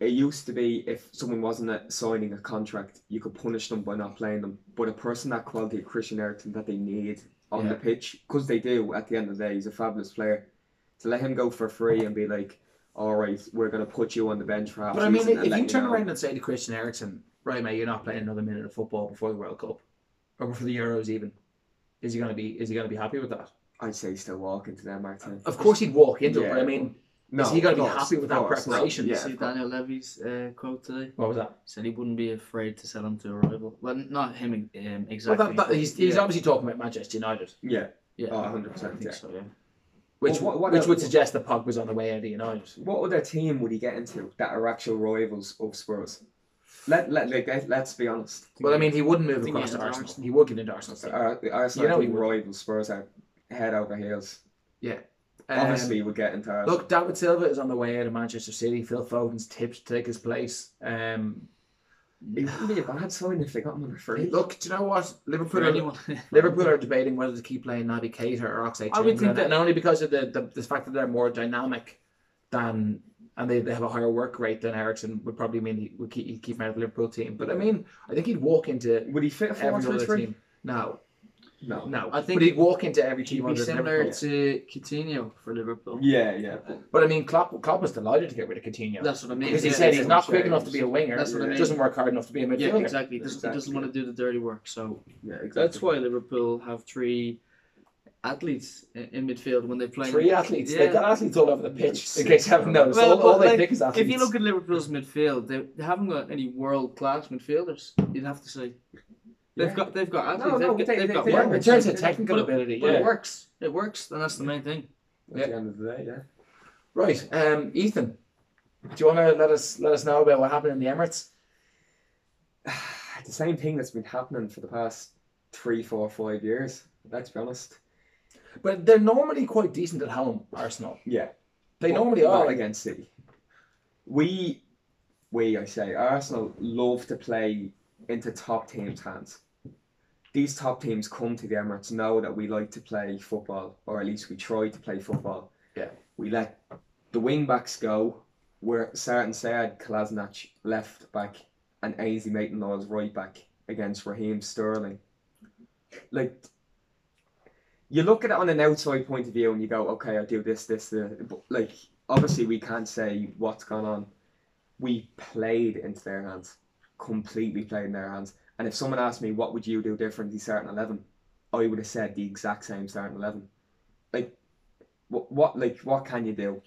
it used to be if someone wasn't signing a contract, you could punish them by not playing them. But a person that quality of Christian Eriksen that they need on the pitch, because they do at the end of the day, he's a fabulous player. To let him go for free and be like, all right, we're going to put you on the bench for half a season. But I mean, if you turn know. around and say to Christian Eriksen, "Right, mate, you're not playing another minute of football before the World Cup or before the Euros, even," is he going to be? Is he going to be happy with that? I'd say he's still walk into them, Martin. Of course, he'd walk into it. Yeah. But I mean, No, is he going to be happy with that course, preparation? Yeah, See. Daniel Levy's uh, quote today. What was that? Said he wouldn't be afraid to sell him to a rival. Well, not him um, Well, exactly. that, that, he's, he's yeah, obviously talking about Manchester United, Yeah, yeah, oh, I 100%, think yeah. so, yeah. which Well, what- what which else- would suggest that Pogba's on the way out of United. What other team would he get into that are actual rivals of Spurs? Let, let, let, let's be honest. Well, I mean, he wouldn't move think across to has Arsenal. Arsenal. He would get into Arsenal. team. Ar- Arsenal You know he would. rivals. Spurs are head over heels. Yeah. Obviously, he would get into Arsenal. Look, David Silva is on the way out of Manchester City. Phil Foden's tipped to take his place. Um, it wouldn't be a bad sign if they got him on a free. look, do you know what? Liverpool are, anyone. Liverpool are debating whether to keep playing Naby Keita or Oxlade I would think that- and only because of the, the, the fact that they're more dynamic than and they, they have a higher work rate than Eriksen would probably mean he would keep, he'd keep him out of the Liverpool team. But I mean, I think he'd walk into Would he fit a four every three other three? team. No, No. no. I think but he'd walk into every He'd team be similar Liverpool. to Coutinho for Liverpool. Yeah, yeah. But I mean, Klopp, Klopp was delighted to get rid of Coutinho. That's what I mean. Because he yeah, said he's not quick enough to be a winger. That's what I mean. Doesn't work hard enough to be a midfielder. Yeah, exactly. He doesn't, he doesn't want to do the dirty work. So Yeah, exactly. that's why Liverpool have three athletes in, in midfield when they play. Three athletes. Yeah. They've got athletes all over the pitch. In case you haven't noticed, Well, all, all but, they like, pick is athletes. If you look at Liverpool's midfield, they, they haven't got any world class midfielders. You'd have to say they've Yeah. got they've got No, athletes. no, they've, they- got, they've they- got they yeah, work. in terms of But- technical ability, But yeah. it works. It works, and that's the main thing. At Yeah. the end of the day, yeah. Right, um, Ethan, do you want to let us let us know about what happened in the Emirates? the same thing that's been happening for the past three, four, five years. Let's be honest. But they're normally quite decent at home, Arsenal. Yeah. They But normally not are. against City. We, we, I say, Arsenal love to play into top teams' hands. These top teams come to the Emirates, know that we like to play football, or at least we try to play football. Yeah. We let the wing backs go. We're certain said Kolasinac left back and Ainsley Maitland-Niles right back against Raheem Sterling like you look at it on an outside point of view and you go, okay, I do this, this, this. But like obviously we can't say what's gone on. We played into their hands, completely played in their hands. And if someone asked me what would you do differently starting eleven, I would have said the exact same starting eleven. Like, what, what, like, what can you do?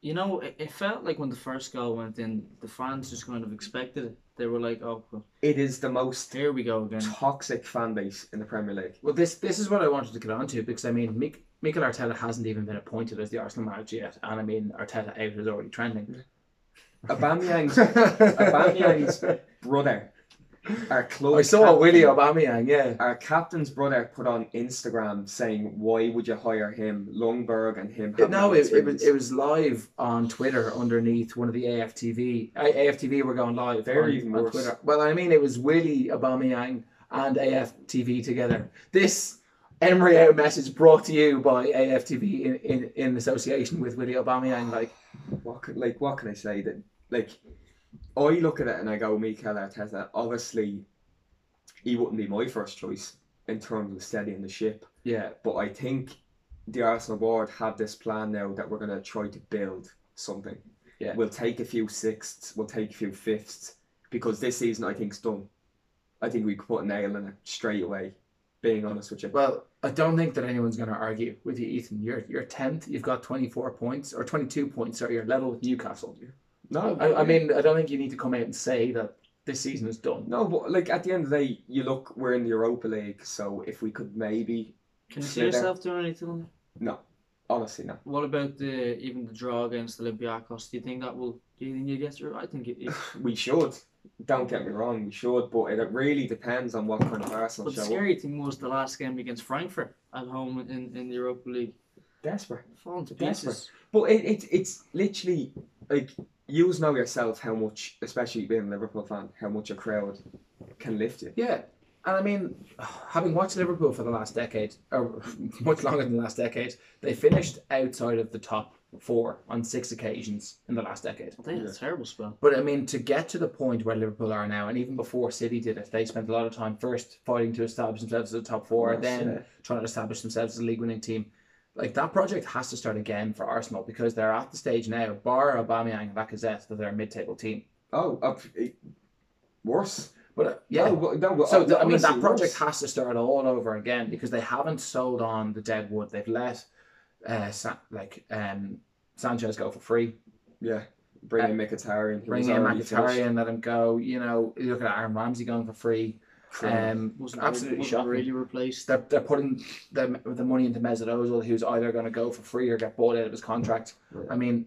You know, it, it felt like when the first goal went in, the fans just kind of expected it. They were like, "Oh, well, It is the most here we go again." toxic fan base in the Premier League. Well, this this is what I wanted to get onto because I mean, Mik- Mikel Arteta hasn't even been appointed as the Arsenal manager yet, and I mean, Arteta out is already trending. Aubameyang's Aubameyang's brother, our club. I saw captain- Willie Aubameyang, yeah. Our captain's brother put on Instagram saying, "Why would you hire him, Ljungberg, and him?" have No, it, it was it was live on Twitter underneath one of the AFTV. AFTV were going live. They're on, even on. Twitter. Well, I mean, it was Willie Aubameyang and AFTV together. This Emery out message brought to you by AFTV in, in, in association with Willie Aubameyang. Like, what like what can I say that like I look at it and I go Mikel Arteta obviously he wouldn't be my first choice in terms of steadying the ship yeah, but I think the Arsenal board have this plan now that we're going to try to build something Yeah. we'll take a few sixths we'll take a few fifths because this season I think's done I think we could put a nail in it straight away being honest with you Well, I don't think that anyone's going to argue with you, Ethan. You're you're tenth. You've got twenty four points or twenty two points. Or you're level with Newcastle. No I, I mean, I don't think you need to come out and say that this season is done. no but like at the end of the day you look we're in the Europa League so if we could maybe Can you see Slither. yourself doing anything? no honestly no What about the even the draw against Olympiacos? Do you think that will? Do you think you get through? I think it. it We should. Don't get me wrong, we should, but it really depends on what kind of Arsenal but the show up. scary thing was the last game against Frankfurt at home in, in the Europa League, Desperate. falling to Desperate. pieces. But it, it it's literally like you know yourself how much, especially being a Liverpool fan, how much a crowd can lift you. Yeah, and I mean, having watched Liverpool for the last decade, or much longer than the last decade, they finished outside of the top four on six occasions in the last decade. They had a terrible spell. But I mean, to get to the point where Liverpool are now, and even before City did it, they spent a lot of time first fighting to establish themselves as a top four, Yes, then yeah. trying to establish themselves as a league winning team. Like that project has to start again for Arsenal because they're at the stage now, bar Aubameyang and Lacazette, that they're a mid-table team. Oh, uh, worse. But uh, yeah, No, no, So I mean, that project worse. has to start all over again because they haven't sold on the dead wood. They've let uh, Sa- like um, Sanchez go for free, Yeah, bring in Mkhitaryan. bring in Mkhitaryan, let him go. You know, you look at Aaron Ramsey going for free. Finished. Um, Wasn't absolutely really, wasn't shocking. really replaced. They're, they're putting the, the money into Mesut Ozil, who's either going to go for free or get bought out of his contract. Yeah. I mean,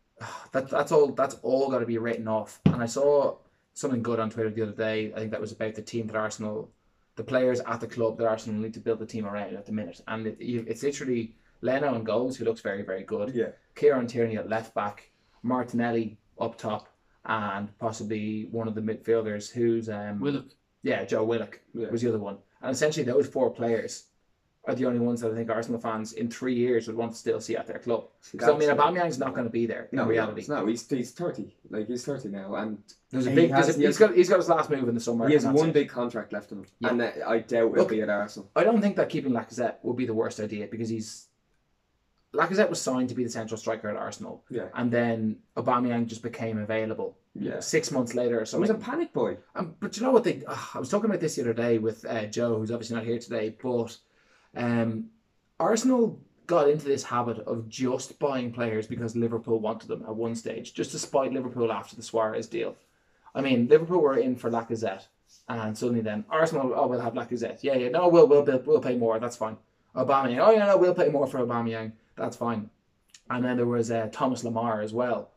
that, that's all. That's all got to be written off. And I saw something good on Twitter the other day. I think that was about the team that Arsenal, the players at the club that Arsenal need to build the team around at the minute. And it, it's literally Leno and goals, who looks very very good. yeah, Kieran Tierney at left back, Martinelli up top, and possibly one of the midfielders who's um Willock. Yeah Joe Willock yeah. was the other one. And essentially, those four players are the only ones that I think Arsenal fans in three years would want to still see at their club. Because I mean, Aubameyang's not going to be there in no, reality. No, he's he's thirty. Like he's thirty now, and There's a He has, a- he he's has- got. He's got his last move in the summer. he has one it. big contract left in him, Yeah. and I doubt it'll be at Arsenal. I don't think that keeping Lacazette would be the worst idea because he's. Lacazette was signed to be the central striker at Arsenal, Yeah, and then Aubameyang just became available yeah. six months later or He was a panic boy. Um, but you know what they? ah, I was talking about this the other day with uh, Joe, who's obviously not here today. But um, Arsenal got into this habit of just buying players because Liverpool wanted them at one stage, just to spite Liverpool after the Suarez deal. I mean, Liverpool were in for Lacazette, and suddenly then Arsenal, oh, we'll have Lacazette. Yeah, yeah, no, we'll we'll we'll, we'll pay more. That's fine. Aubameyang, oh yeah, no, we'll pay more for Aubameyang. That's fine. And then there was uh, Thomas Lemar as well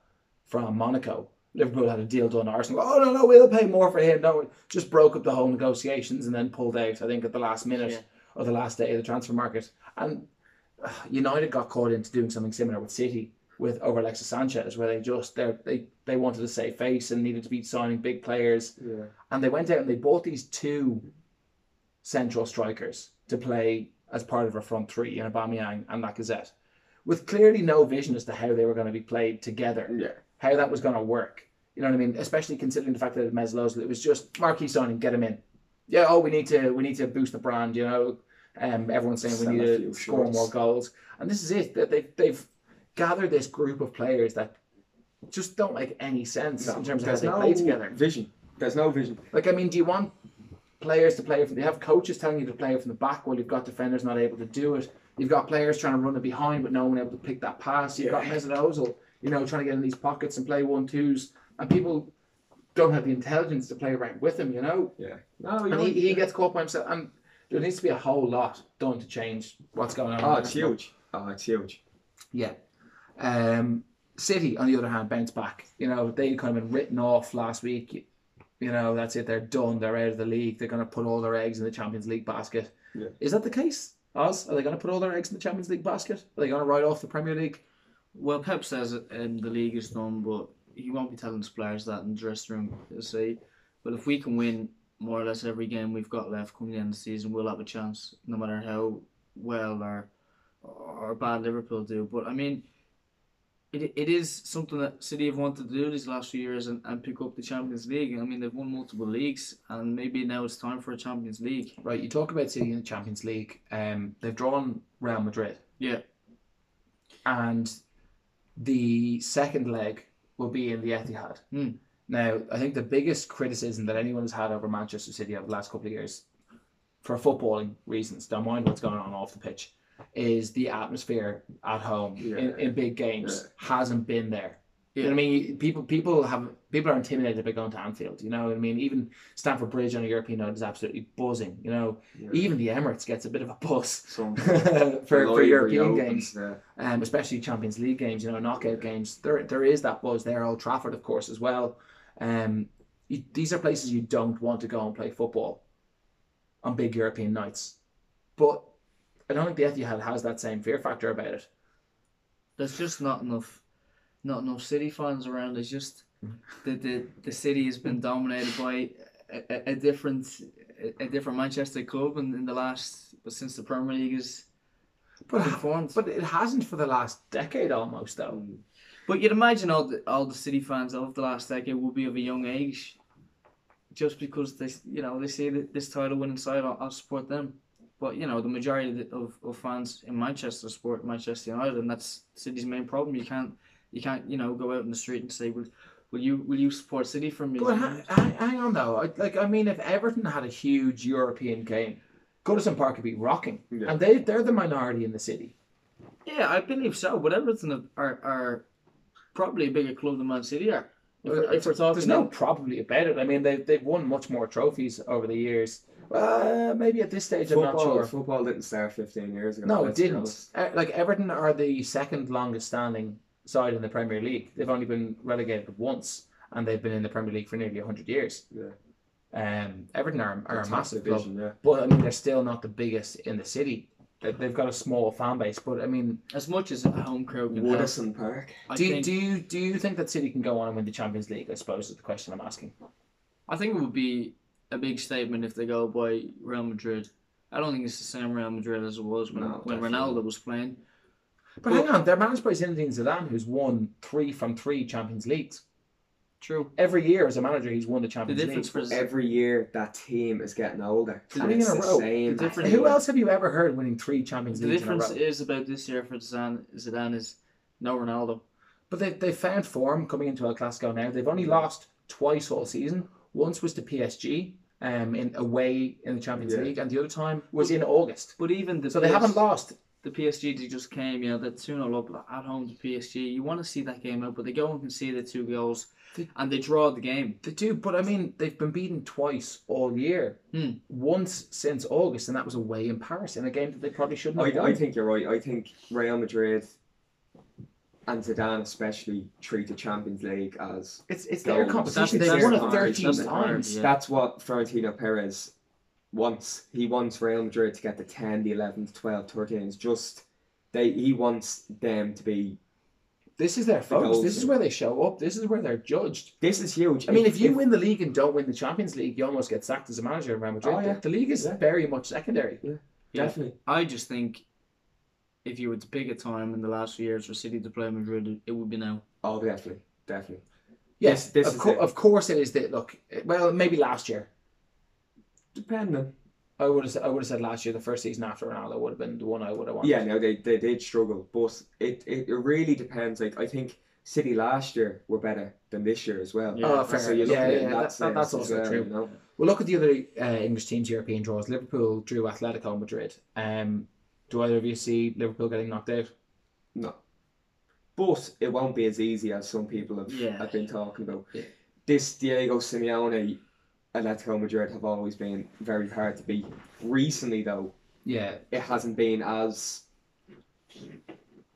from Monaco. Liverpool had a deal done. Arsenal, oh no, no, we'll pay more for him. No, just broke up the whole negotiations and then pulled out. I think at the last minute Yeah. or the last day of the transfer market. And uh, United got caught into doing something similar with City with over Alexis Sanchez, where they just they they wanted to save face and needed to be signing big players, Yeah, and they went out and they bought these two central strikers to play as part of a front three in Aubameyang and Lacazette, with clearly no vision as to how they were going to be played together yeah. How that was going to work. You know what I mean? Especially considering the fact that it was Mesut Ozil, it was just marquee signing, get him in. yeah, oh, we need to we need to boost the brand. You know, um, everyone's saying we need to score more goals, and this is it. That they they've gathered this group of players that just don't make any sense in terms of how they no play together. Vision. There's no vision. Like, I mean, do you want players to play from? They have coaches telling you to play from the back while you've got defenders not able to do it. You've got players trying to run it behind, but no one able to pick that pass. You've got Mesut Ozil, you know, trying to get in these pockets and play one twos, and people don't have the intelligence to play around with him. You know, Yeah. No, and he, he gets caught by himself. And there needs to be a whole lot done to change what's going on. Oh, it's huge. Oh, it's huge. Yeah. Um, City, on the other hand, bounce back. You know, they kind of been written off last week. You know, that's it. They're done. They're out of the league. They're going to put all their eggs in the Champions League basket. Yeah. Is that the case, Oz? Are they going to put all their eggs in the Champions League basket? Are they going to write off the Premier League? Well, Pep says it, um, the league is done, but he won't be telling his players that in the dressing room. He'll say, "Well, if we can win more or less every game we've got left coming the end of the season, we'll have a chance, no matter how well or or bad Liverpool do." But I mean, it, it is something that City have wanted to do these last few years and, and pick up the Champions League. I mean, they've won multiple leagues, and maybe now it's time for a Champions League. Right. You talk about City in the Champions League. Um, they've drawn Real Madrid. Yeah. and the second leg will be in the Etihad. Hmm. Now, I think the biggest criticism that anyone has had over Manchester City over the last couple of years, for footballing reasons, don't mind what's going on off the pitch, is the atmosphere at home Yeah. in big games hasn't been there. You know what I mean? People people have people are intimidated by going to Anfield. You know what I mean? Even Stamford Bridge on a European note is absolutely buzzing. You know, Yeah. even the Emirates gets a bit of a buzz for, for European games Yeah. um, especially Champions League games, you know, knockout games. There, there is that buzz there. Old Trafford, of course, as well. Um, you, these are places you don't want to go and play football on big European nights, but I don't think the Etihad has that same fear factor about it. there's just not enough not enough city fans around. It's just hmm. the the, the city has been dominated by a, a, different a, a different manchester club in, in the last but since the premier league is But but it hasn't for the last decade almost though. Hmm. but you'd imagine all the all the city fans of the last decade will be of a young age just because they you know they see that this title winning side I'll, I'll support them. But you know the majority of, of, of fans in Manchester support Manchester United and that's City's main problem. You can't you can't you know go out in the street and say will, will you will you support City for me But ha- ha- hang on though, I, like I mean, if Everton had a huge European game, Goodison Park would be rocking, Yeah. and they they're the minority in the city. yeah I believe so but Everton are, are, are probably a bigger club than Man City are if, we're, if we're talking There's no probably about it. I mean, they've, they've won much more trophies over the years. Uh, maybe at this stage, I'm not sure. football didn't start 15 years ago. No, it didn't. Uh, like Everton are the second longest standing side in the Premier League. They've only been relegated once, and they've been in the Premier League for nearly 100 years. Yeah. Um, Everton are, are a Top massive club, yeah. but I mean they're still not the biggest in the city. They- They've got a small fan base, but I mean, as much as a home crowd can help, Goodison Park. I do you, think, do you do you think that City can go on and win the Champions League? I suppose is the question I'm asking. I think it would be a big statement if they go by Real Madrid. I don't think it's the same Real Madrid as it was when, No, when definitely Ronaldo was playing. But hang on, they're managed by Zinedine Zidane, who's won three from three Champions Leagues. True. Every year as a manager, he's won the The Champions difference League. for Every year, that team is getting older. Three and in a the row. same. The difference- Who else have you ever heard winning three Champions the Leagues in a difference row? is about this year for Zidane, Zidane is no Ronaldo. But they they found form coming into El Clasico now. They've only lost twice all season. Once was to PSG, um, in away in the Champions Yeah. League, and the other time was in August. But even the So they haven't lost. The PSG that just came, you know, that 2 0 up at home to PSG. You want to see that game out, but they go and concede the two goals They- and they draw the game. They do, but I mean, they've been beaten twice all year. Hmm. Once since August, and that was away in Paris in a game that they probably shouldn't have I, won. I think you're right. I think Real Madrid and Zidane especially treat the Champions League as it's it's their competition. That's- They've won it thirteen that's times. yeah. that's what Florentino Perez wants. He wants Real Madrid to get the 10, the 11, the 12, 13s. Just they he wants them to be This is their focus. goals, This is where they show up. This is where they're judged. this is huge. I mean, if you win the league and don't win the Champions League, you almost get sacked as a manager in Real Madrid. Oh, yeah. the, the league is Yeah. very much secondary. Yeah. definitely I just think if you were to pick a time in the last few years for City to play Madrid, it would be now. Oh definitely. Definitely. Yes, This- this of, is cour- it. of course it is. That look, well, maybe last year. Depending. I would have said, I would have said last year the first season after Ronaldo would have been the one I would have wanted. Yeah, no, they, they did struggle, but it, it, it really depends. Like I think City last year were better than this year as well. Yeah. Oh, fair. So yeah, at yeah, that, that, that, that's also well, true. You know? Well, look at the other uh, English teams' European draws. Liverpool drew Atletico Madrid. Um, do either of you see Liverpool getting knocked out? No. But it won't be as easy as some people have, Yeah. have been talking about. Yeah. This Diego Simeone, Atletico Madrid have always been very hard to beat. Recently, though, Yeah. it hasn't been as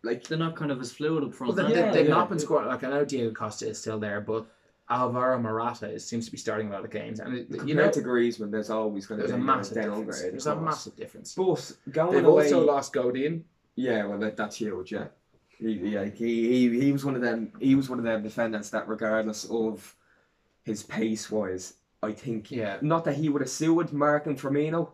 like They're not kind of as fluid up front. Well, they, they? they, they've yeah. not been scoring. Like I know Diego Costa is still there, but Alvaro Morata is, seems to be starting a lot of games, and it, compared you know to Griezmann, there's always going to there's be a massive downgrade. difference. There's a massive difference. But going They've away, also lost Godin. yeah, well, that, that's huge. Yeah, he, yeah, he, he he was one of them. He was one of them defenders that, regardless of his pace wise, I think Yeah, not that he would have sued Mark and Firmino,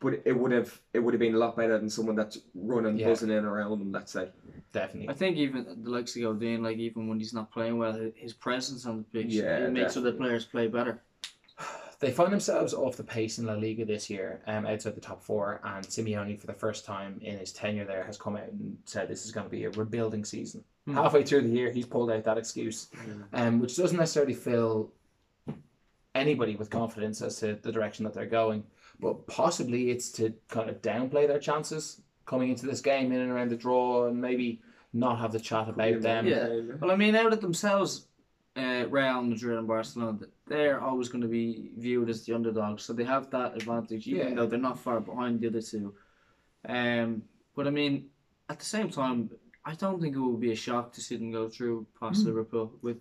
but it would have it would have been a lot better than someone that's running, Yeah. buzzing in around him. Let's say. definitely. I think even the likes of Godin, like even when he's not playing well, his presence on the pitch Yeah, it makes other definitely. players play better. They find themselves off the pace in La Liga this year, um, outside the top four, and Simeone, for the first time in his tenure there, has come out and said this is going to be a rebuilding season. Hmm. Halfway through the year, he's pulled out that excuse, um, which doesn't necessarily fill anybody with confidence as to the direction that they're going. But possibly it's to kind of downplay their chances coming into this game in and around the draw, and maybe not have the chat about them. Yeah. Well, I mean, out of themselves, uh, Real Madrid and Barcelona, they're always going to be viewed as the underdogs, so they have that advantage, even Yeah. though they're not far behind the other two. Um, but I mean, at the same time, I don't think it would be a shock to see them go through past Hmm. Liverpool with,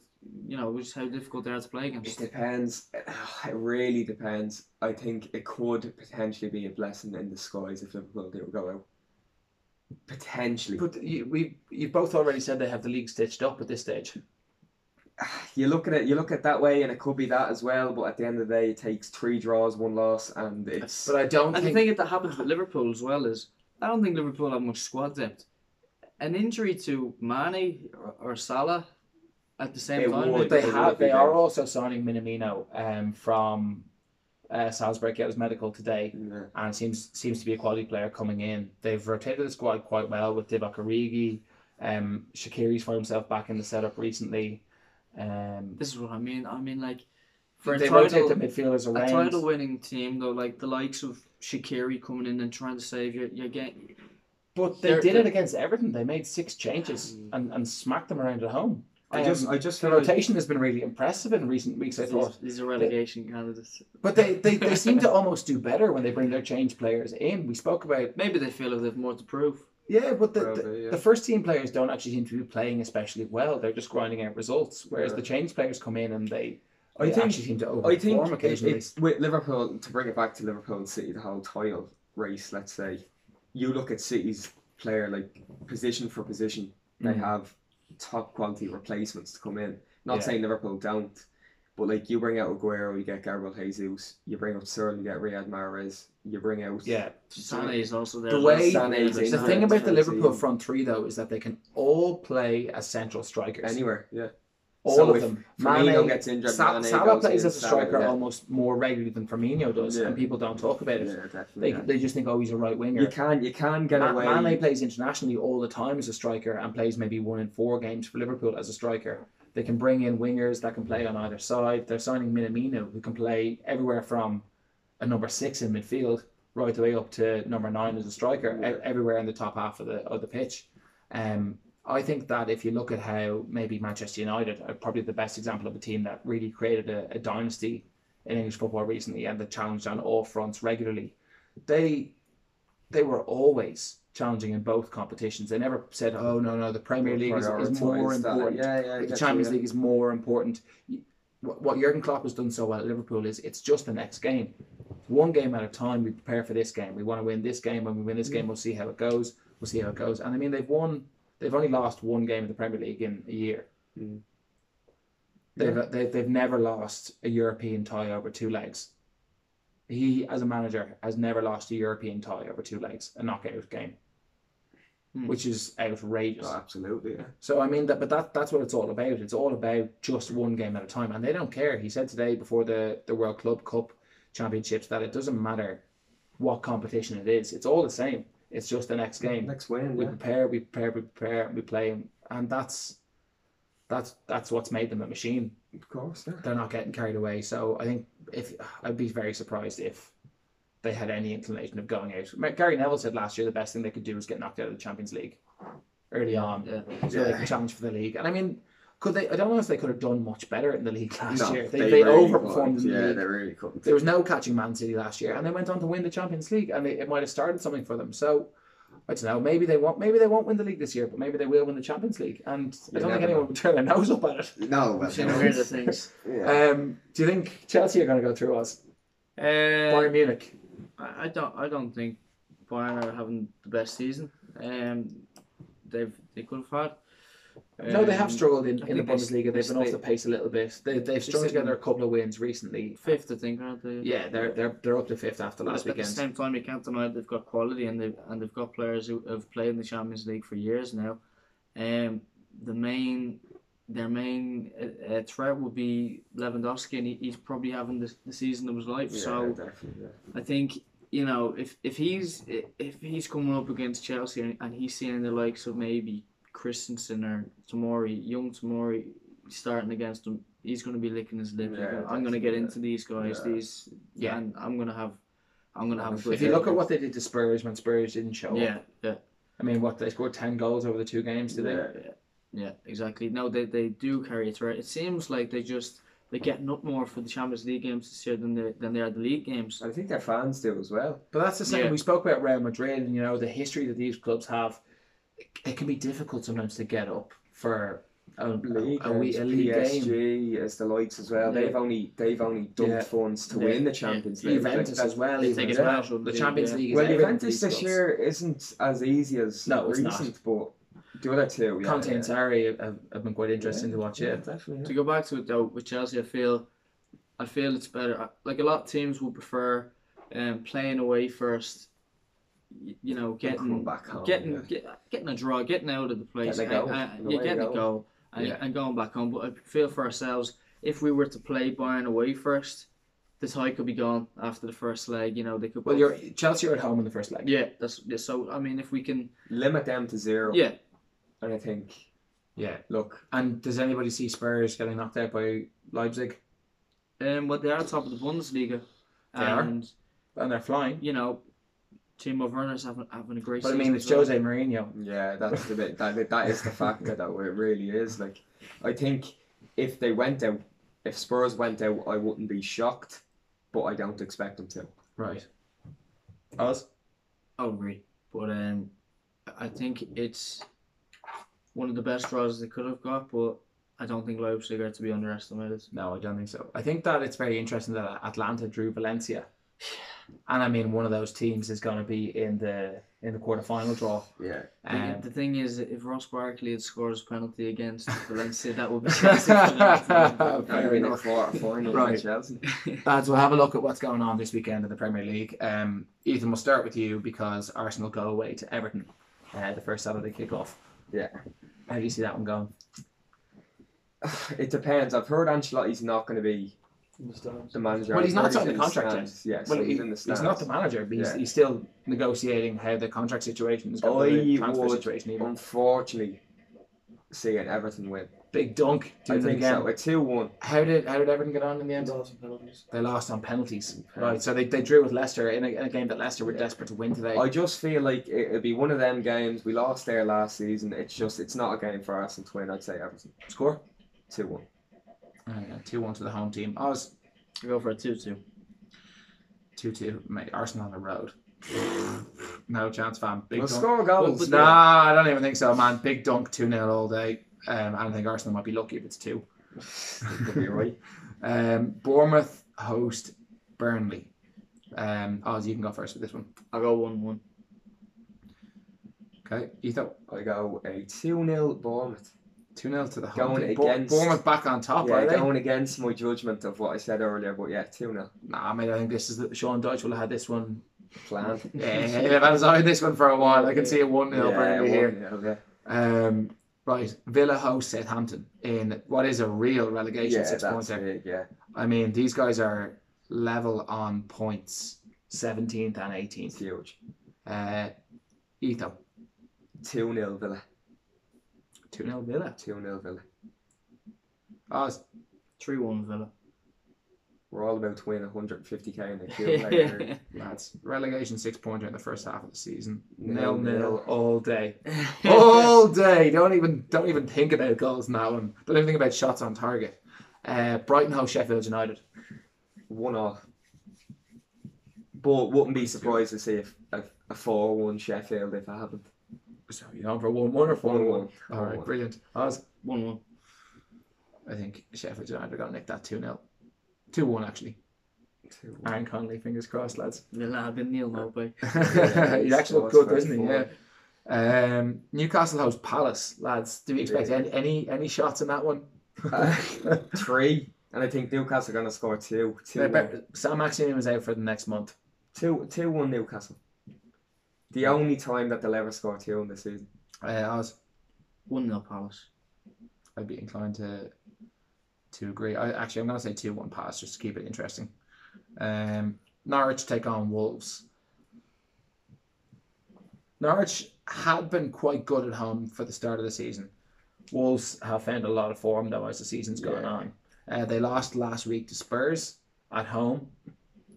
you know, just how difficult they are to play against. It depends. It really depends. I think it could potentially be a blessing in disguise if Liverpool do go out. Potentially. But you, we, you've both already said they have the league stitched up at this stage. you look at it, you look at it that way, and it could be that as well. But at the end of the day, it takes three draws, one loss, and it's But I don't And the think thing that happens with Liverpool as well is, I don't think Liverpool have much squad depth. An injury to Mane or, or Salah at the same It time. would. But maybe- they have. They are also signing Minamino um, from uh, Salzburg. He had his medical today, Yeah. and seems seems to be a quality player coming in. They've rotated the squad quite well with Divock Origi. Um, Shaqiri's found himself back in the setup recently. Um, This is what I mean. I mean, like, for a they rotate title, the midfielders a title winning team, though, like the likes of Shaqiri coming in and trying to save your, your game. But they They're- did it they're- against Everton. They made six changes and, and smacked them around at home. I just, Um, I just the feel like rotation has been really impressive in recent weeks. I thought. These, these are relegation candidates. But they, they, they seem to almost do better when they bring their change players in. We spoke about Maybe they feel that they've more to prove. yeah, but the, the, Probably, yeah. the first team players don't actually seem to be playing especially well. They're just grinding out results, whereas Yeah. the change players come in and they, I they think- actually seem to I think overperform it, it's with Liverpool to bring it back to Liverpool and City, the whole title race. Let's say you look at City's player like position for position, they Mhm. have top quality replacements to come in. Not Yeah. saying Liverpool don't, but like you bring out Aguero, you get Gabriel Jesus. You bring out Sterling, you get Riyad Mahrez. You bring out yeah, Sane is also there. The way- Sane's the thing about the Liverpool front three though is that they can all play as central strikers. anywhere. Yeah, all So of them. Firmino Mane, gets injured, Sa- Mane Salah plays in, as a Salah, striker yeah. almost more regularly than Firmino does, Yeah. and people don't talk about it. Yeah. They, they just think, oh, he's a right winger. You can you can get Ma- away. Mane plays internationally all the time as a striker and plays maybe one in four games for Liverpool as a striker. They can bring in wingers that can play on either side. They're signing Minamino, who can play everywhere from a number six in midfield right the way up to number nine as a striker, everywhere in the top half of the of the pitch. Um, I think that if you look at how maybe Manchester United are probably the best example of a team that really created a, a dynasty in English football recently and that challenged on all fronts regularly, they they were always challenging in both competitions. They never said, "Oh no, no, the Premier League is, is more important. Yeah, yeah. The Champions you, League is more important." What what Jurgen Klopp has done so well at Liverpool is it's just the next game, one game at a time. We prepare for this game. We want to win this game. When we win this game, we'll see how it goes. We'll see how it goes. And I mean, they've won. They've only lost one game in the Premier League in a year. Mm. They've, they've they've never lost a European tie over two legs. He, as a manager, has never lost a European tie over two legs, a knockout game, Hmm. which is outrageous. Oh, absolutely. Yeah. So I mean that, but that that's what it's all about. It's all about just one game at a time, and they don't care. He said today before the the World Club Cup championships that it doesn't matter what competition it is. It's all the same. It's just the next game. Next win, We yeah. prepare, we prepare, we prepare, we play, and that's that's that's what's made them a machine. Of course, yeah. They're not getting carried away. So I think if I'd be very surprised if they had any inclination of going out. Gary Neville said last year the best thing they could do was get knocked out of the Champions League early on, Yeah. so they can challenge for the league. And I mean, could they? I don't know if they could have done much better in the league last No, year. They, they, really overperformed couldn't. in the Yeah, league. they really couldn't. There was no catching Man City last year, and they went on to win the Champions League, and it, it might have started something for them. So I don't know. Maybe they won't. Maybe they won't win the league this year, but maybe they will win the Champions League. And I don't think anyone know. would turn their nose up at it. No, well, We've seen things. yeah. Um, do you think Chelsea are going to go through us? Uh, Bayern Munich. I I don't. I don't think Bayern are having the best season. Um, they've they could have had. No, they have Um, struggled in, in the they- Bundesliga. They've been off the pace a little bit. They, they've strung together a couple of wins recently. Fifth, I think, aren't they? Yeah, they're they're they're up to fifth after But last at the same time, you can't deny they've got quality and they've and they've got players who have played in the Champions League for years now. Um, the main, their main uh, uh, threat would be Lewandowski, and he, he's probably having the, the season of his life. yeah, so definitely, yeah. I think you know if if he's if he's coming up against Chelsea and, and he's seeing the likes of maybe Christensen or Tomori, young Tomori starting against him, he's going to be licking his lips. Yeah, I'm going to get into these guys. Yeah. These Yeah. and I'm going to have I'm going to have a. If you look at what they did to Spurs when Spurs didn't show yeah, up, yeah, yeah. I mean, what they scored ten goals over the two games, did Yeah. yeah, exactly. No, they they do carry it threat. It seems like they just they're getting up more for the Champions League games this year than they than they are the league games. I think their fans do as well. But that's the same. We spoke about Real Madrid, and you know the history that these clubs have. It, it can be difficult sometimes to get up for a, League, a, a, wee- a league PSG game. as the likes as well. Yeah. They've only they've only dumped Yeah. funds to Yeah. win the Champions League. Juventus Like, as well. even take as well. The the Champions league, League. Well, is Juventus this year isn't as easy as No, it's not. recent, but the other two, yeah, Conte yeah. and Sarri have, have been quite interesting to watch. yeah, Yeah, definitely. To go back to it though, with Chelsea, I feel, I feel it's better. I- Like a lot of teams will prefer, um, playing away first. Y- You know, getting back home. getting yeah. get, getting a draw, getting out of the place, Getting a goal. and, and, The yeah, getting a goal. goal, and, Yeah. and going back home. But I feel for ourselves, if we were to play Bayern away first, the tie could be gone after the first leg. You know, they could. Well, both- you're Chelsea are at home in the first leg. yeah, that's yeah, so. I mean, if we can, limit them to zero. yeah, and I think yeah. look, And does anybody see Spurs getting knocked out by Leipzig? um, well, they are top of the Bundesliga, They are. and And they're flying. you know, Timo Werner's having having a great. But I mean, it's well. Jose Mourinho. yeah, that's the bit that that is the factor that it really is. Like, I think if they went out, if Spurs went out, I wouldn't be shocked, but I don't expect them to. Right. Oz? I agree, but um, I think it's one of the best draws they could have got, but I don't think Leipzig are to be underestimated. No, I don't think so. I think that it's very interesting that Atalanta drew Valencia. And I mean, one of those teams is going to be in the in the quarterfinal draw. Yeah, The- Um, the thing is, if Ross Barkley had scored his penalty against Valencia, that would be Chelsea. for the Fair next that would be the enough. quarter final Right. right. Chelsea. Lads, we'll have a look at what's going on this weekend in the Premier League. Um, Ethan, we'll start with you because Arsenal go away to Everton, uh, the first Saturday kickoff. Yeah. How do you see that one going? It depends. I've heard Ancelotti's not going to be the manager. Well, he's not I've signed the contract stands. Yeah, well, so he- he's in the he's not the manager, but he's, Yeah. he's still negotiating how the contract situation is going. I the transfer would situation even. Unfortunately, see an Everton win. Big Dunc I think again. so. A two-one. How did how did Everton get on in the end? They lost on penalties. Right, so they, they drew with Leicester in a, in a game that Leicester were Yeah. desperate to win today. I just feel like it- it'd be one of them games. We lost there last season. It's just it's not a game for Arsenal to win. I'd say Everton Score? two-one. Two one to the home team. I Oz Go for a two-two. two two. Mate, Arsenal on the road. no chance, fam. Big We'll dunk. score goals. Nah, I don't even think so, man. Big Dunc, 2 0 all day. Um, I don't think Arsenal might be lucky if it's two. Could be right. Um, Bournemouth host Burnley. Um, Oz, you can go first with this one. I'll go one-one. Okay, Ethan. I go a two-nil Bournemouth. 2 0 to the home Going. Against- Bournemouth back on top, yeah, are they? going against my judgment of what I said earlier, but yeah, two-nil. Nah, mate, I think this is the, Sean Dyche will have had this one. Plan. Yeah, if I was on this one for a while, I can see a 1 0 yeah, here. yeah. Um, right, Villa host Southampton in what is a real relegation Yeah, six pointer. Yeah, I mean, these guys are level on points, seventeenth and eighteenth. huge. Uh, Etho, 2 0 Villa. Two 0 Villa. 2 0 Villa. Oz, 3 1 Villa. We're all about to win 150k in the accumulator. lads, relegation six pointer in the first half of the season. Nil, Nil all day. all day. Don't even don't even think about goals now, and don't even think about shots on target. Uh, Brighton host Sheffield United. one off. But wouldn't be surprised to see if a, a 4 1 Sheffield if it happened. So you're on for one one or four one. 1-1. All right, 1-1. brilliant. Oz, 1 1. I think Sheffield United are gonna nick that two 0 Two one actually. 2-1. Aaron Connolly, fingers crossed, lads. You'll have been Neil Mowbray. He's actually looked good, very doesn't he? Yeah. Um, Newcastle host Palace, lads. Do we expect Yeah. any, any any shots in that one? Uh, three. And I think Newcastle are going to score two. Two, Yeah, one. but Saint-Maximin is out for the next month. two, two one Newcastle. The only time that they'll ever score two in the season. Uh, was 1 0 Palace. I'd be inclined to to agree. I actually I'm gonna say two one pass just to keep it interesting. Um, Norwich take on Wolves. Norwich had been quite good at home for the start of the season. Wolves have found a lot of form though as the season's going Yeah. on. Uh, they lost last week to Spurs at home.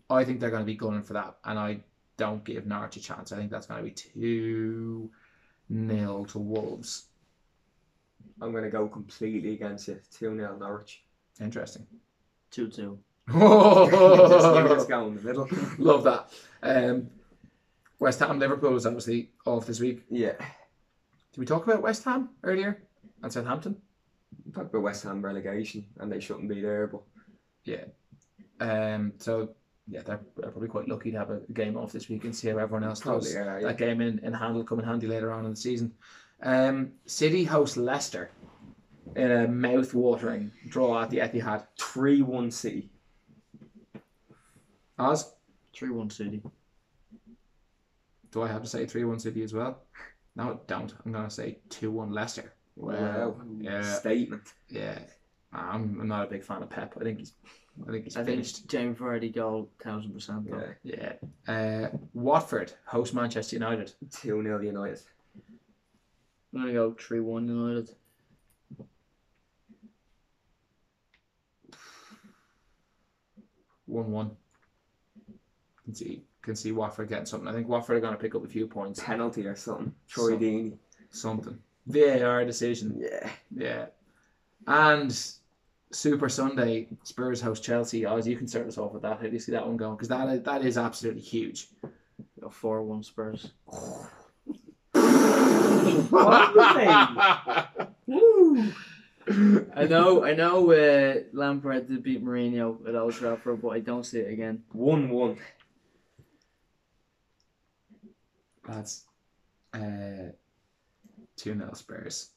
I think they're going to be going for that, and I don't give Norwich a chance. I think that's going to be two nil to Wolves. I'm going to go completely against you. 2 0 Norwich. Interesting. 2 2. just, just in the middle. Love that. Um, West Ham Liverpool was obviously off this week. Yeah. Did we talk about West Ham earlier and Southampton? Talk about West Ham relegation, and they shouldn't be there, but yeah. Um, so yeah, they're, they're probably quite lucky to have a game off this week and see how everyone else probably does. are. Yeah. That game in, in hand will come in handy later on in the season. Um, City host Leicester in a mouth-watering draw at the Etihad. 3 1 City. Oz, 3 1 City. do I have to say three-one City as well? No, I don't. I'm gonna say two-one Leicester. Wow. Yeah. Statement. Yeah, I'm, I'm not a big fan of Pep. I think he's, I think he's I think finished. Jamie Vardy goal, 1000%. though. Yeah. Yeah. Uh, Watford host Manchester United. 2 0 United. I'm going to go 3 1 United. One-one. Can see can see Watford getting something. I think Watford are going to pick up a few points. Penalty or something. Troy So- Deeney. Something. VAR decision. Yeah. Yeah. And Super Sunday Spurs host Chelsea. Oz, you can start us off with that. How do you see that one going? Because that is, that is absolutely huge. Go 4 1 Spurs. I know, I know. Uh, Lampard did beat Mourinho at Old Trafford, but I don't see it again. 1 1. That's uh, two 0 Spurs.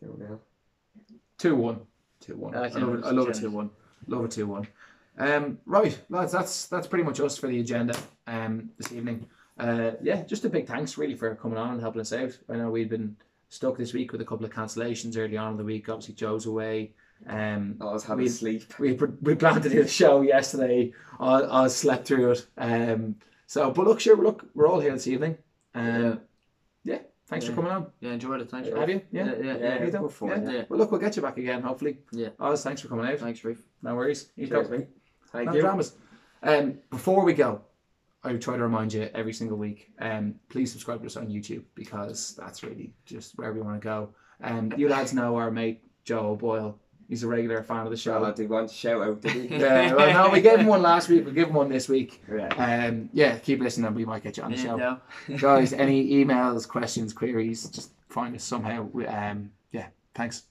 2 0. Two one. Two one. I Okay, love it. I love generous. Two one. Love it. Two one. Um, right, lads. That's that's pretty much us for the agenda. Um, this evening. Uh, yeah, just a big thanks really for coming on and helping us out. I know we've been stuck this week with a couple of cancellations early on in the week. Obviously, Joe's away. Um, I was having We- sleep. we we planned to do the show yesterday. I, I slept through it. Um, so, but look, sure, look, we're all here this evening. Um, yeah. Thanks for coming on. Yeah, enjoyed it. Thanks, Yeah. Have you? Yeah. Yeah, yeah, Yeah, yeah. Good fun. Yeah. Yeah. Well, look, we'll get you back again, hopefully. Yeah. Oz, thanks for coming out. Thanks, Rafe. No worries. You Cheers, mate. Thank No you. dramas. Um, before we go, I try to remind you every single week. Um, please subscribe to us on YouTube because that's really just where we want to go. Um, you lads know our mate Joe Boyle. He's a regular fan of the Shout show. I did you want to shout out, did he? yeah, well, no, we gave him one last week. We'll give him one this week. Yeah. Um, yeah, keep listening. We might get you on the Yeah, show, no. guys. Any emails, questions, queries, just find us somehow. Um, yeah, thanks.